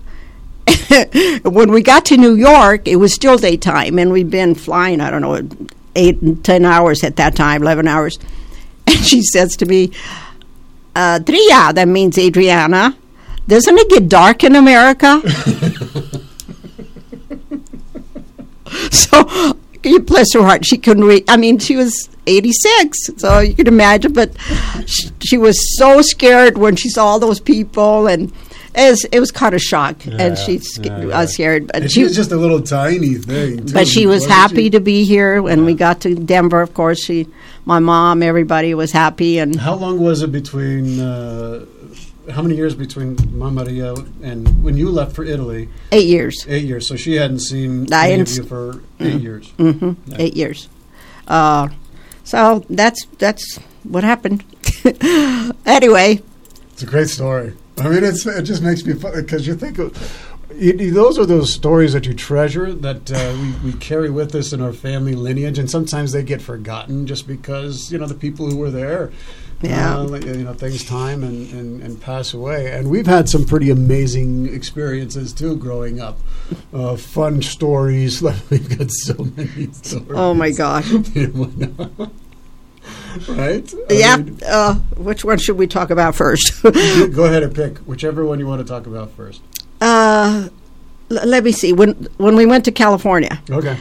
when we got to New York, it was still daytime, and we'd been flying. I don't know, eight and ten hours at that time, eleven hours. And she says to me, uh, "Tria," that means Adriana. Doesn't it get dark in America? so, bless her heart, she couldn't read. I mean, she was 86, so you can imagine. But she, she was so scared when she saw all those people, and it was, it was kind of shock. Yeah, and she sca- yeah, scared, but And she she was just a little tiny thing. Too, but she was happy she? to be here. When we got to Denver, of course, she, my mom, everybody was happy, and How long was it between? Uh, how many years between Mama Maria and when you left for Italy? eight years. Eight years. So she hadn't seen I any hadn't of you s- for eight years. hmm Yeah. Eight years. Uh, so that's that's what happened. anyway, It's a great story. I mean, it's it just makes me because you think of, you, you- those are those stories that you treasure that uh, we, we carry with us in our family lineage, and sometimes they get forgotten just because you know the people who were there. Yeah. uh, like, you know, things time and, and, and pass away. And we've had some pretty amazing experiences too growing up. Uh, fun stories. We've got so many stories. oh my gosh. right? I yeah. mean, Uh, which one should we talk about first? go ahead and pick whichever one you want to talk about first. uh, let me see. When when we went to California, Okay.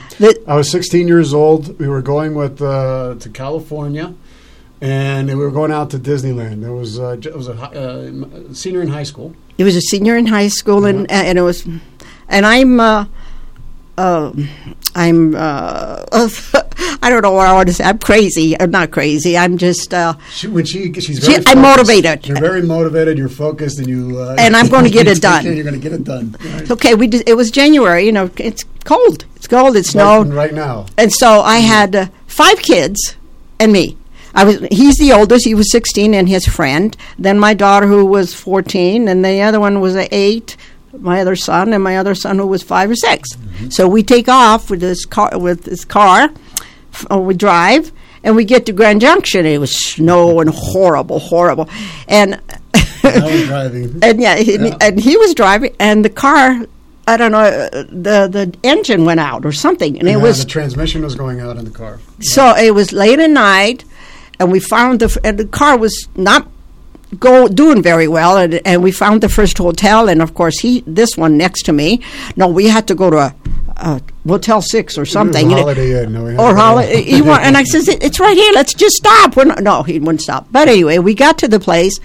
I was 16 years old. We were going with uh, to California, and we were going out to Disneyland. It was uh, it was a uh, senior in high school. it was a senior in high school, and and it was, and I'm. Uh, uh, I'm uh, I don't know what I want to say. I'm crazy. I'm not crazy. I'm just uh, She, when she she's She- I'm motivated. You're very motivated. You're focused, and you uh, and I'm going to get it done. Care, you're going to get it done. Right. okay. We did, it was January. You know, it's cold. It's cold. It's snow. right, right now. And so I had uh, five kids and me. I was he's the oldest. He was 16 and his friend. Then my daughter who was 14 and the other one was 8, my other son and my other son who was 5 or 6. So we take off with this car with this car. Uh, we drive and we get to Grand Junction. It was snow and horrible, horrible. And Now we're driving. and yeah, he, Yeah. and he was driving and the car I don't know the the engine went out or something and it was the transmission was going out in the car. so it was late at night, and we found the and the car was not go doing very well, and, and we found the first hotel, and of course he this one next to me. No, we had to go to a, a Motel Six or something. Was a Holiday Inn. No, or holiday. He want, and I says "It- it's right here. Let's just stop. We're not, no, he wouldn't stop. But anyway, we got to the place,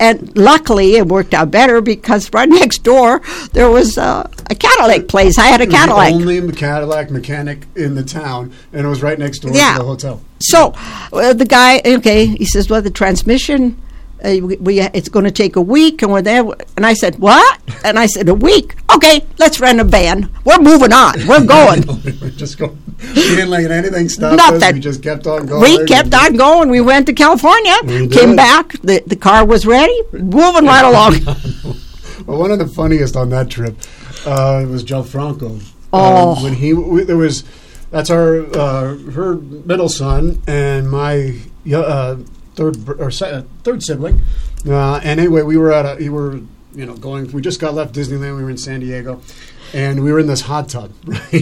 and luckily it worked out better because right next door there was uh, a Cadillac place. I had a Cadillac. The only Cadillac mechanic in the town, and it was right next door Yeah. to the hotel. So uh, the guy, okay, he says, "Well, the transmission, uh, we, we it's going to take a week," and we're there. And I said, "What?" And I said, "A week? Okay, let's rent a van. We're moving on. We're going." we were just going. We didn't let anything stop us. Nothing. We just kept on going. we kept on going. We went to California. We Came back. The the car was ready. Moving right along. Well, one of the funniest on that trip uh, was Gianfranco. Oh. Um, when he we, there was that's our uh, her middle son and my uh, third or se- uh, third sibling. Uh, and anyway, we were at a we were you know going. We just got left Disneyland. We were in San Diego. And we were in this hot tub, right?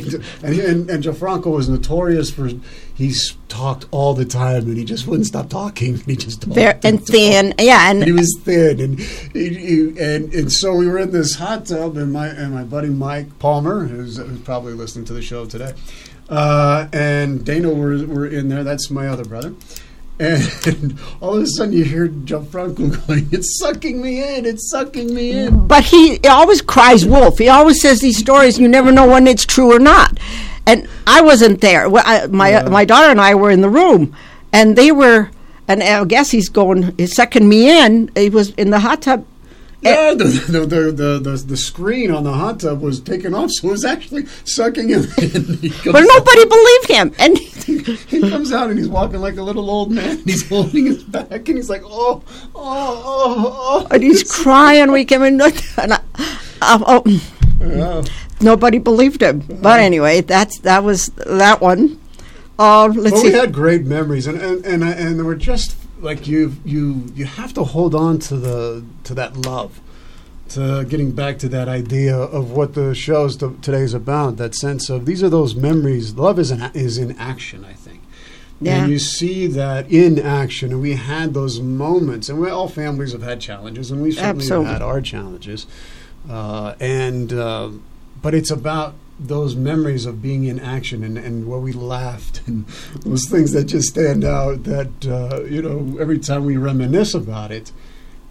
And, he, and and Gianfranco was notorious for he's talked all the time, and he just wouldn't stop talking. He just talked There and talked. thin. Yeah, And he was thin, and he, he- and and so we were in this hot tub, and my and my buddy Mike Palmer, who's, who's probably listening to the show today, uh, and Dana were were in there. That's my other brother. And all of a sudden, you hear Gianfranco going, "It's sucking me in! It's sucking me in!" but he always cries wolf. He always says these stories. You never know when it's true or not. And I wasn't there. Well, I, my Yeah. my daughter and I were in the room, and they were. And I guess he's going. He's sucking me in. He was in the hot tub. Yeah, the, the, the, the, the, the screen on the hot tub was taken off, so it was actually sucking him in. But nobody believed him. And he comes out and he's walking like a little old man. He's holding his back and he's like, oh, oh, oh, oh. and he's crying. We came in, and I, uh, oh, Yeah. nobody believed him. But anyway, that's that was that one. Uh, let's Well, see. we had great memories, and and and, and they were just like you you you have to hold on to the to that love, to getting back to that idea of what the shows today is about. That sense of these are those memories. Love is in, is in action. I think. Yeah. And you see that in action, and we had those moments, and we all families have had challenges, and we certainly Absolutely. have had our challenges, uh, and uh, but it's about those memories of being in action and, and where we laughed and those things that just stand out. That uh, you know, every time we reminisce about it,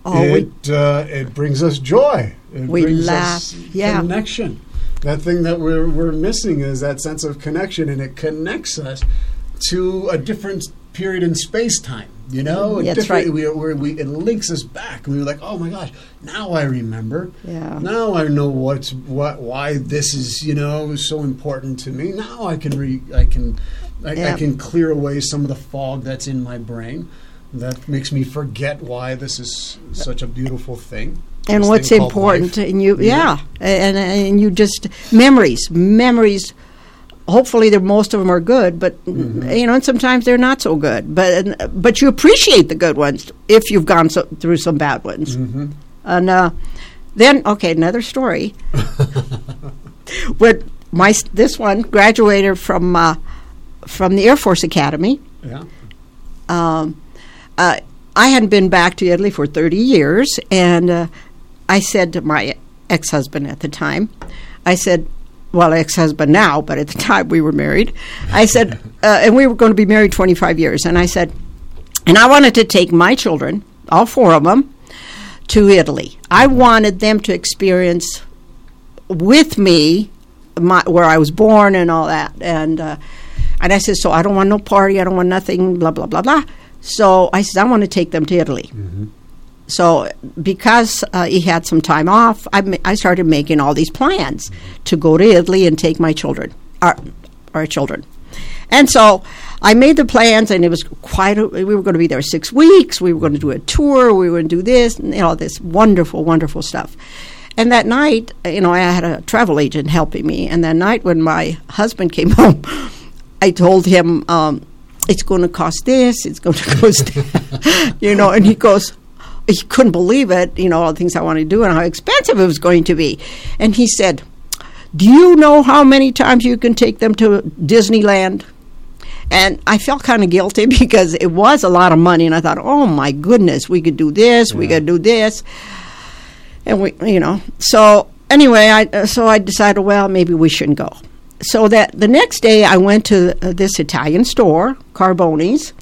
Oh, we- it uh, it brings us joy. It We brings laugh, us yeah. connection. That thing that we're we're missing is that sense of connection, and it connects us to a different period in space time. You know, mm-hmm. A That's right. We, we, we, it links us back. We were like, oh my gosh, now I remember. Yeah. Now I know what's what why this is you know so important to me. Now I can re, I can I, I can clear away some of the fog that's in my brain that makes me forget why this is such a beautiful thing. and what's important and you yeah, and and you just memories memories hopefully they're most of them are good but Mm-hmm. you know and sometimes they're not so good but but you appreciate the good ones if you've gone so, through some bad ones Mm-hmm. and uh, then okay another story where my this one graduated from uh, from the Air Force Academy Yeah. um, uh, I hadn't been back to Italy for 30 years, and uh, I said to my ex husband at the time, I said, well, ex husband now, but at the time we were married, I said, uh, and we were going to be married 25 years, and I said, and I wanted to take my children, all four of them, to Italy. I wanted them to experience with me my, where I was born and all that. And uh, and I said, so I don't want no party. I don't want nothing. Blah blah blah blah. So I said, I want to take them to Italy. So because uh, he had some time off, I, ma- I started making all these plans to go to Italy and take my children, our, our children. And so I made the plans, and it was quite. A, we were going to be there six weeks. We were going to do a tour. We were going to do this, and you know, this wonderful, wonderful stuff. And that night, you know, I had a travel agent helping me. And that night, when my husband came home, I told him um, it's going to cost this. It's going to cost, that," you know. And he goes, he couldn't believe it. You know, all the things I wanted to do and how expensive it was going to be. And he said, "Do you know how many times you can take them to Disneyland?" And I felt kind of guilty because it was a lot of money, and I thought, oh my goodness, we could do this, we could do this, and we, you know. So anyway, I so I decided, well, maybe we shouldn't go. So that the next day, I went to this Italian store, Carbone's,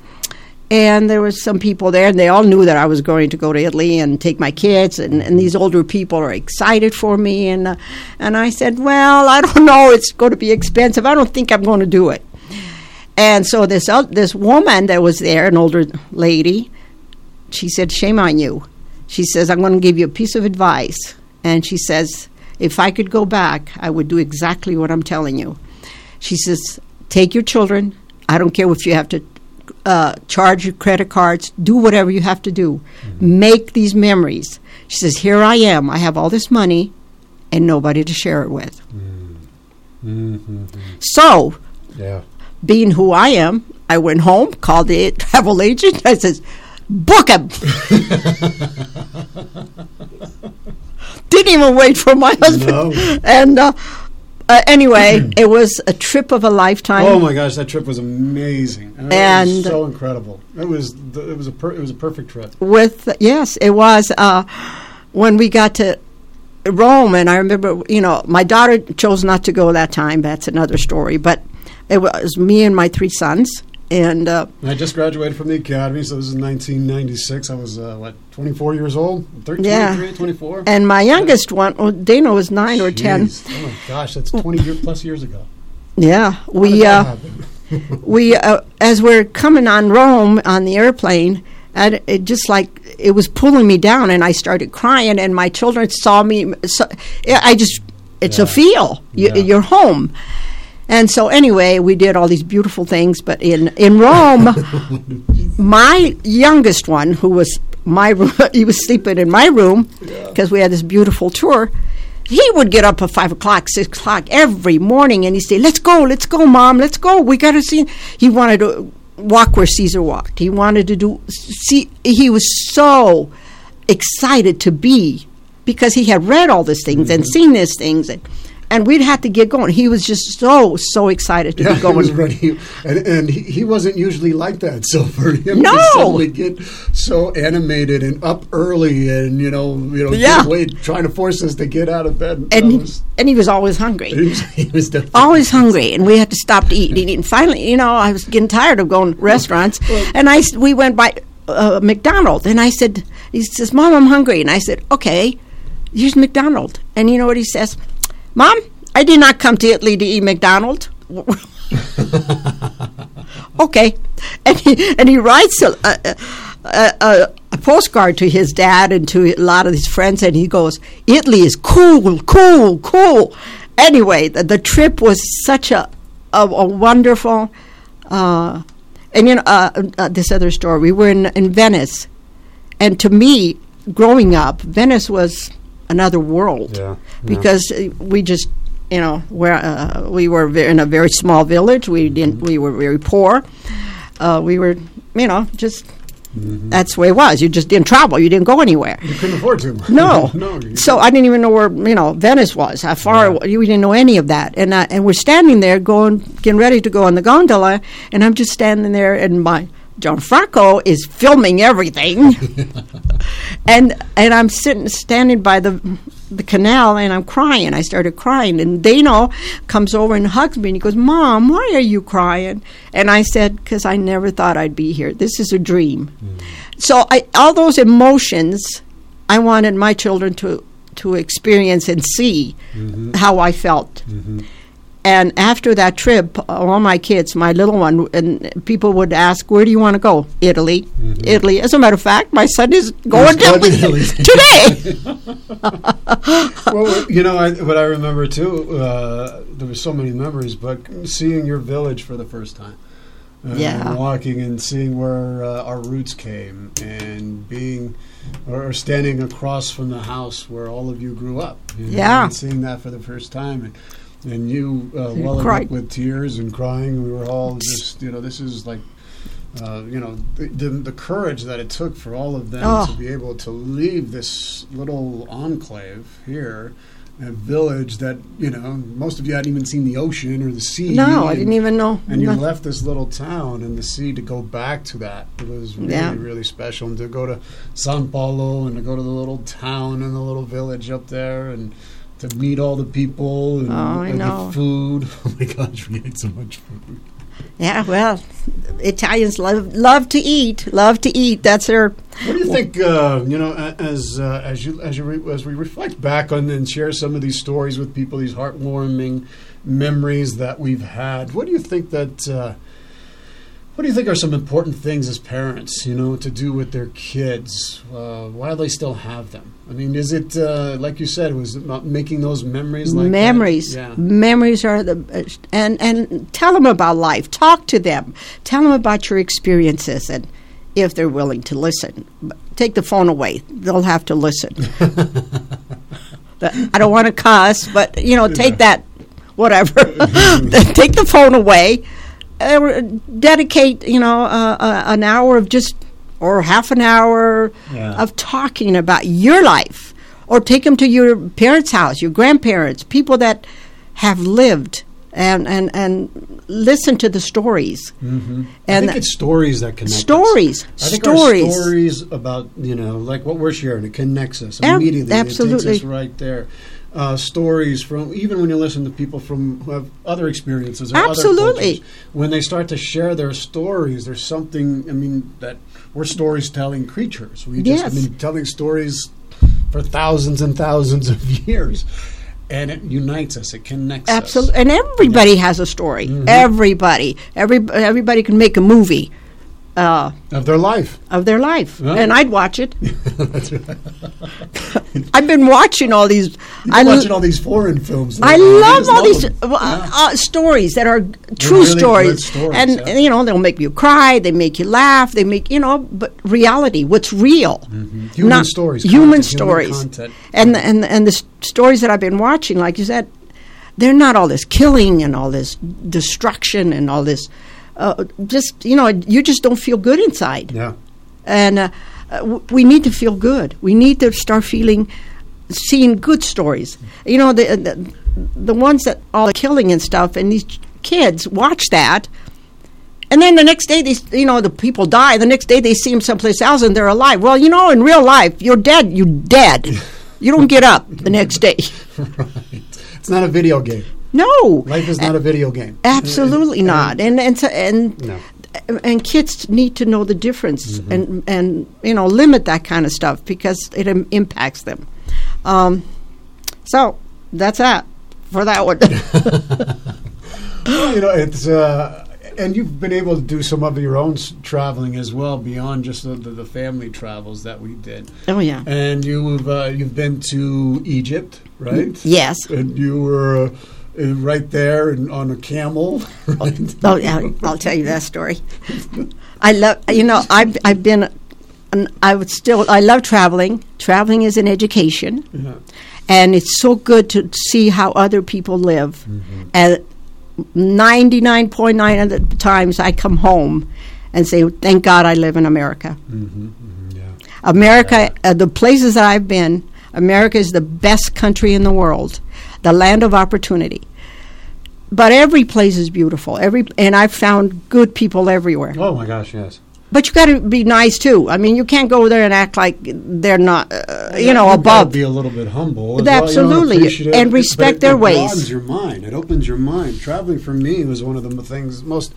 and there was some people there, and they all knew that I was going to go to Italy and take my kids, and, and these older people are excited for me, and uh, and I said, well, I don't know, it's going to be expensive. I don't think I'm going to do it. And so this uh, this woman that was there, an older lady, she said, "Shame on you." She says, "I'm going to give you a piece of advice." And she says, "If I could go back, I would do exactly what I'm telling you." She says, "Take your children. I don't care if you have to uh, charge your credit cards. Do whatever you have to do. Make these memories." She says, "Here I am. I have all this money, and nobody to share it with." Mm-hmm. So Yeah. being who I am, I went home, called the travel agent. I says, "Book him." Didn't even wait for my husband. No. And uh, uh, anyway, it was a trip of a lifetime. Oh my gosh, that trip was amazing. It was And- so incredible. It was the, it was a per, it was a perfect trip. with yes, it was uh, when we got to Rome, and I remember, you know, my daughter chose not to go that time. That's another story, but it was me and my three sons, and uh, I just graduated from the academy, so this is 1996. I was uh, what 24 years old, 13, Yeah. 23, 24. and my youngest one, well, Dana was nine or ten. Oh my gosh, that's 20 year, plus years ago. Yeah, How we uh, we uh, as we're coming on Rome on the airplane, and it just like it was pulling me down, and I started crying, and my children saw me. So, I just it's Yeah. a feel. You, Yeah. You're home. And so anyway, we did all these beautiful things, but in in Rome, my youngest one, who was my he was sleeping in my room because we had this beautiful tour. He would get up at five o'clock, six o'clock every morning, and he'd say, "Let's go, let's go, mom, let's go. We got to see." He wanted to walk where Caesar walked. He wanted to do see. He was so excited to be because he had read all these things and mm-hmm. seen these things and. And we'd have to get going. He was just so so excited to Yeah, be he going. was ready, and, and he, he wasn't usually like that. So for him No! to suddenly get so animated and up early, and you know, you know, Yeah. away, trying to force us to get out of bed. and he, was, and he was always hungry. he was, he was always hungry, and we had to stop to eat and eat. And finally, you know, I was getting tired of going to restaurants, and I we went by uh, McDonald's, and I said, he says, "Mom, I'm hungry," and I said, "Okay, here's McDonald's." And you know what he says, "Mom, I did not come to Italy to eat McDonald's." okay, and he and he writes a, a, a, a, postcard to his dad and to a lot of his friends, and he goes, "Italy is cool, cool, cool." Anyway, the, the trip was such a a, a wonderful, uh, and you know uh, uh, this other story. We were in in Venice, and to me, growing up, Venice was another world Yeah, yeah. because uh, we just you know where uh, we were in a very small village. We didn't. We were very poor. Uh, we were you know just that's the way it was. You just didn't travel. You didn't go anywhere. You couldn't afford to. No. no. So I didn't even know where you know Venice was. How far it we didn't know any of that. And uh, and we're standing there going, getting ready to go on the gondola, and I'm just standing there, and my Gianfranco is filming everything, and and I'm sitting standing by the the canal, and I'm crying. I started crying, and Dano comes over and hugs me, and he goes, "Mom, why are you crying?" And I said, "Because I never thought I'd be here. This is a dream." Mm. So I, all those emotions, I wanted my children to to experience and see mm-hmm. how I felt. Mm-hmm. And after that trip, all my kids, my little one, and people would ask, "Where do you want to go?" Italy, Italy. As a matter of fact, my son is going to going to Italy today. well, you know, I, what I remember too, uh, there were so many memories, but seeing your village for the first time. Uh, Yeah. And walking and seeing where uh, our roots came and being or standing across from the house where all of you grew up. you know, Yeah. And seeing that for the first time. And, and you uh, You welling cried. up with tears and crying. We were all just, you know, this is like uh, you know, the, the, the courage that it took for all of them Oh. to be able to leave this little enclave here a village that you know most of you hadn't even seen the ocean or the sea. No, I didn't even know. And you left this little town and the sea to go back to that. It was really, Yeah. really special. And to go to San Paolo and to go to the little town and the little village up there and to meet all the people and, Oh, I know. the food. Oh my gosh, we ate so much food. Yeah, well, Italians love love to eat. Love to eat. That's their. What do you think? Uh, you know, as uh, as you as you re- as we reflect back on and share some of these stories with people, these heartwarming memories that we've had. What do you think that? Uh, what do you think are some important things as parents, you know, to do with their kids uh, while they still have them? I mean, is it uh, like you said? Was making those memories? Like memories. Yeah. Memories are the and and tell them about life. Talk to them. Tell them about your experiences and if they're willing to listen. Take the phone away. They'll have to listen. I don't want to cuss, but you know, take that whatever. take the phone away. Uh, dedicate, you know, uh, uh, an hour of just or half an hour Yeah. of talking about your life, or take them to your parents' house, your grandparents, people that have lived, and and and listen to the stories. Mm-hmm. I And think it's stories that connect. us. stories, I think stories. stories about you know like what we're sharing it connects us immediately. It absolutely. takes us right there. Uh, stories from even when you listen to people from who have other experiences. Or Absolutely. Other cultures, when they start to share their stories, there's something. I mean that we're stories-telling creatures. We just have Yes. been telling stories for thousands and thousands of years, and it unites us. It connects us. Absolutely, and everybody has a story. Mm-hmm. Everybody, every everybody can make a movie uh, of their life. of their life, and I'd watch it. I've been watching all these. You've I been l- watching all these foreign films. I love all these uh, uh, stories that are true really stories, stories, and, yeah. and, you know they'll make you cry, they make you laugh, they make you know, but reality, what's real, Mm-hmm. Human stories, human content, stories, content. and the, and and the stories that I've been watching, like you said, they're not all this killing and all this destruction and all this. Uh, just you know, you just don't feel good inside Yeah. and uh, w- we need to feel good. We need to start feeling, seeing good stories. You know, the the, the ones that all the killing and stuff, and these kids watch that, and then the next day these you know, the people die. The next day they see them someplace else and they're alive. Well, you know, in real life, you're dead. You're dead. You don't get up the next day. right. It's not a video game. No, Life is not a video game. absolutely And- not. And and so, and No. and kids need to know the difference Mm-hmm. and and you know limit that kind of stuff because it Im- impacts them. Um, so that's that for that one. Well, you know, it's uh, and you've been able to do some of your own s- traveling as well beyond just the, the, the family travels that we did. oh yeah. And you've uh, you've been to Egypt, right? Yes. And you were uh, right there and on a camel. Right? Oh yeah. I'll tell you that story. I love. You know, I've I've been. and I would still. I love traveling. Traveling is an education. Yeah. and it's so good to see how other people live. Mm-hmm. And 99.9 of the times I come home and say, thank God I live in America. Mm-hmm. Yeah. America, uh, the places that I've been, America is the best country in the world, the land of opportunity. But every place is beautiful. Every and I've found good people everywhere. Oh my gosh, yes. But you got to be nice too. I mean, you can't go there and act like they're not, uh, you know, You've above. Be a little bit humble, as well, you know, Absolutely, and respect it- their it ways. broadens your mind. It opens your mind. Traveling for me was one of the things most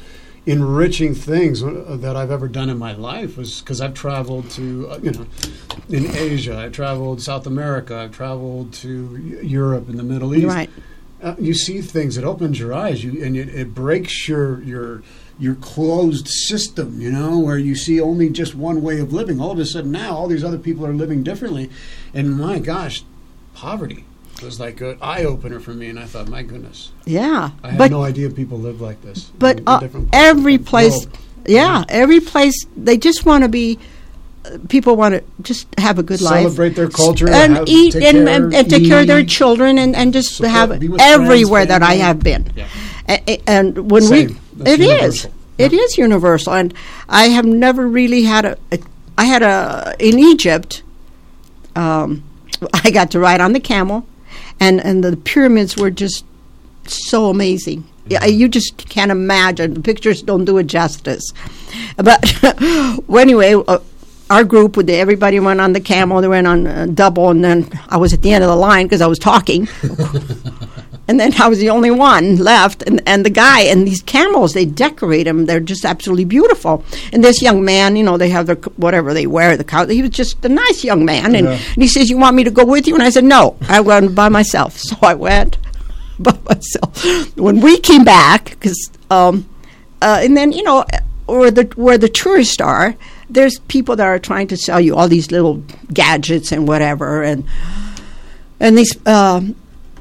enriching things that I've ever done in my life was because I've traveled to uh, you know in Asia, I traveled South America, I've traveled to Europe and the Middle East. Right. Uh, you see things. It opens your eyes. You and it, it breaks your your your closed system. You know where you see only just one way of living. All of a sudden now, all these other people are living differently, and my gosh, poverty was like an eye opener for me. And I thought, my goodness, Yeah, I had but no idea people lived like this. but uh, every place, world. yeah, every place they just want to be. Uh, people want to just have a good life, Celebrate their culture, and have- eat and, care, and, and take care of their children, and, and just support- have everywhere friends, that I have been. Yeah. A- a- and when Same. we, That's it is, universal. it is universal, and I have never really had a. a I had a in Egypt. Um, I got to ride on the camel, and and the pyramids were just so amazing. Yeah, you just can't imagine. The pictures don't do it justice. But well, anyway, uh, our group, with everybody went on the camel. They went on uh, double, and then I was at the end of the line because I was talking. and then I was the only one left, and, and the guy and these camels they decorate them. They're just absolutely beautiful. And this young man, you know, they have their whatever they wear the cow. He was just a nice young man, and, Yeah. and he says, "You want me to go with you?" And I said, "No, I went by myself." So I went by myself. When we came back, because um, uh, and then you know where the where the tourists are, there's people that are trying to sell you all these little gadgets and whatever, and and these. Um,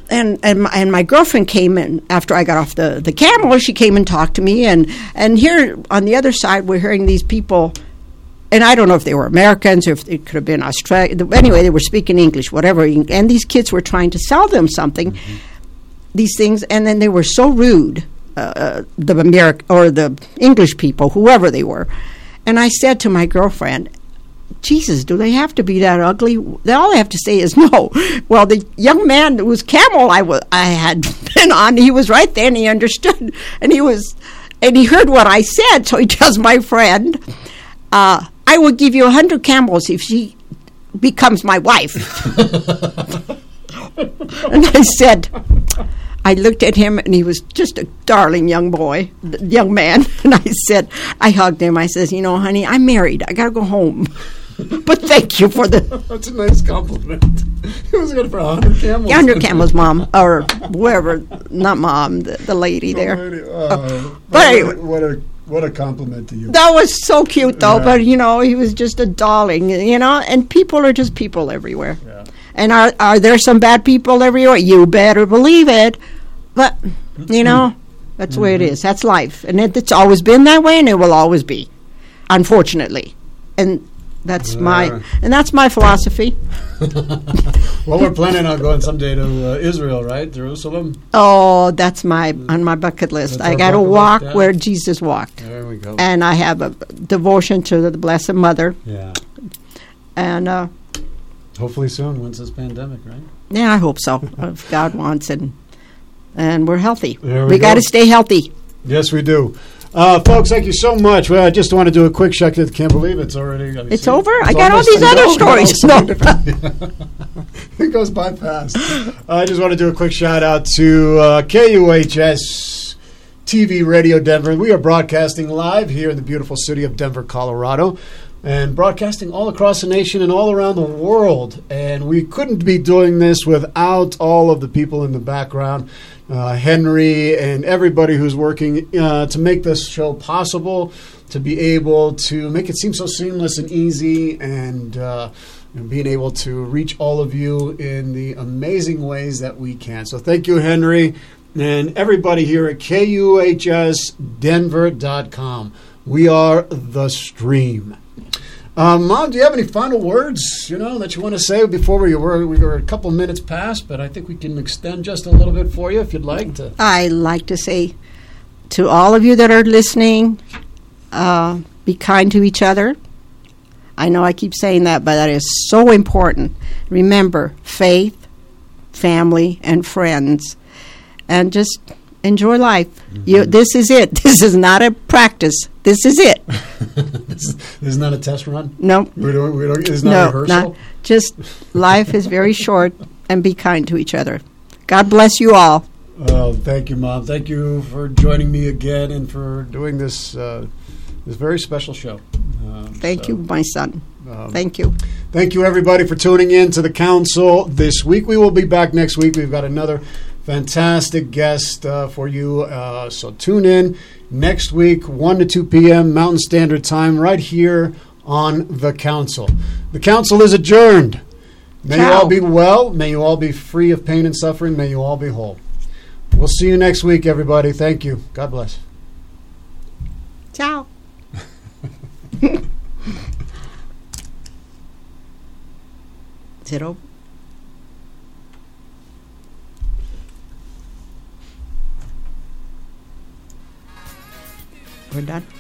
and and my, and my girlfriend came in after I got off the, the camel. She came and talked to me, and and here on the other side, we're hearing these people, and I don't know if they were Americans or if it could have been Australian. Anyway, they were speaking English, whatever. And these kids were trying to sell them something, these things, and then they were so rude, uh, the American or the English people, whoever they were. And I said to my girlfriend, Jesus, do they have to be that ugly? They all they have to say is no. Well, the young man whose camel I wa- I had been on, he was right there and he understood, and he was, and he heard what I said. So he tells my friend, uh, "I will give you a hundred camels if she becomes my wife." and I said, I looked at him, and he was just a darling young boy, young man. And I said, I hugged him. I says, you know, honey, I'm married. I got to go home. But thank you for the That's a nice compliment. He was good for a hundred camels. yonder camel's mom, or whoever, not mom, the, the lady there. Uh, but anyway. what a what a compliment to you. That was so cute, though. Yeah. But you know, he was just a darling. You know, and people are just people everywhere. Yeah. And are are there some bad people everywhere? You better believe it. But you know, that's the way Mm-hmm. it is. That's life, and it, it's always been that way, and it will always be, unfortunately. And that's my and that's my philosophy. Well, we're planning on going someday to uh, Israel, right? Jerusalem. Oh, that's my on my bucket list. That's I got to bucket list, walk yeah. where Jesus walked, There we go. and I have a devotion to the Blessed Mother, yeah. and. uh Hopefully soon, once this pandemic, right? Yeah, I hope so. if God wants and and we're healthy. There we got go. to stay healthy. Yes, we do. Uh, folks, thank you so much. Well, I just want to do a quick check. I can't believe it's already. It's see, over? it's I got all these other stories. No. it goes by fast. I just want to do a quick shout out to uh, KUHS TV Radio Denver. We are broadcasting live here in the beautiful city of Denver, Colorado. And broadcasting all across the nation and all around the world. And we couldn't be doing this without all of the people in the background uh, Henry and everybody who's working uh, to make this show possible, to be able to make it seem so seamless and easy, and, uh, and being able to reach all of you in the amazing ways that we can. So thank you, Henry, and everybody here at KUHSDenver.com. We are the stream. Um, Mom, do you have any final words, you know, that you want to say before we were we were a couple minutes past, but I think we can extend just a little bit for you if you'd like to. I like to say to all of you that are listening, uh, be kind to each other. I know I keep saying that, but that is so important. Remember faith, family, and friends, and just enjoy life. You, this is it. This is not a practice. This is it. this, is, this is not a test run. No, We don't. We don't. It's not no, rehearsal. not just life is very short, and be kind to each other. God bless you all. Oh, thank you, Mom. Thank you for joining me again and for doing this uh, this very special show. Um, Thank so, you, my son. um, Thank you. Thank you, everybody, for tuning in to the council this week. We will be back next week. We've got another fantastic guest uh, for you. Uh, so tune in next week, 1 to 2 p.m. Mountain Standard Time, right here on the council. The council is adjourned. May you all be well. May you all be free of pain and suffering. May you all be whole. We'll see you next week, everybody. Thank you. God bless. Ciao. Is it? We're done.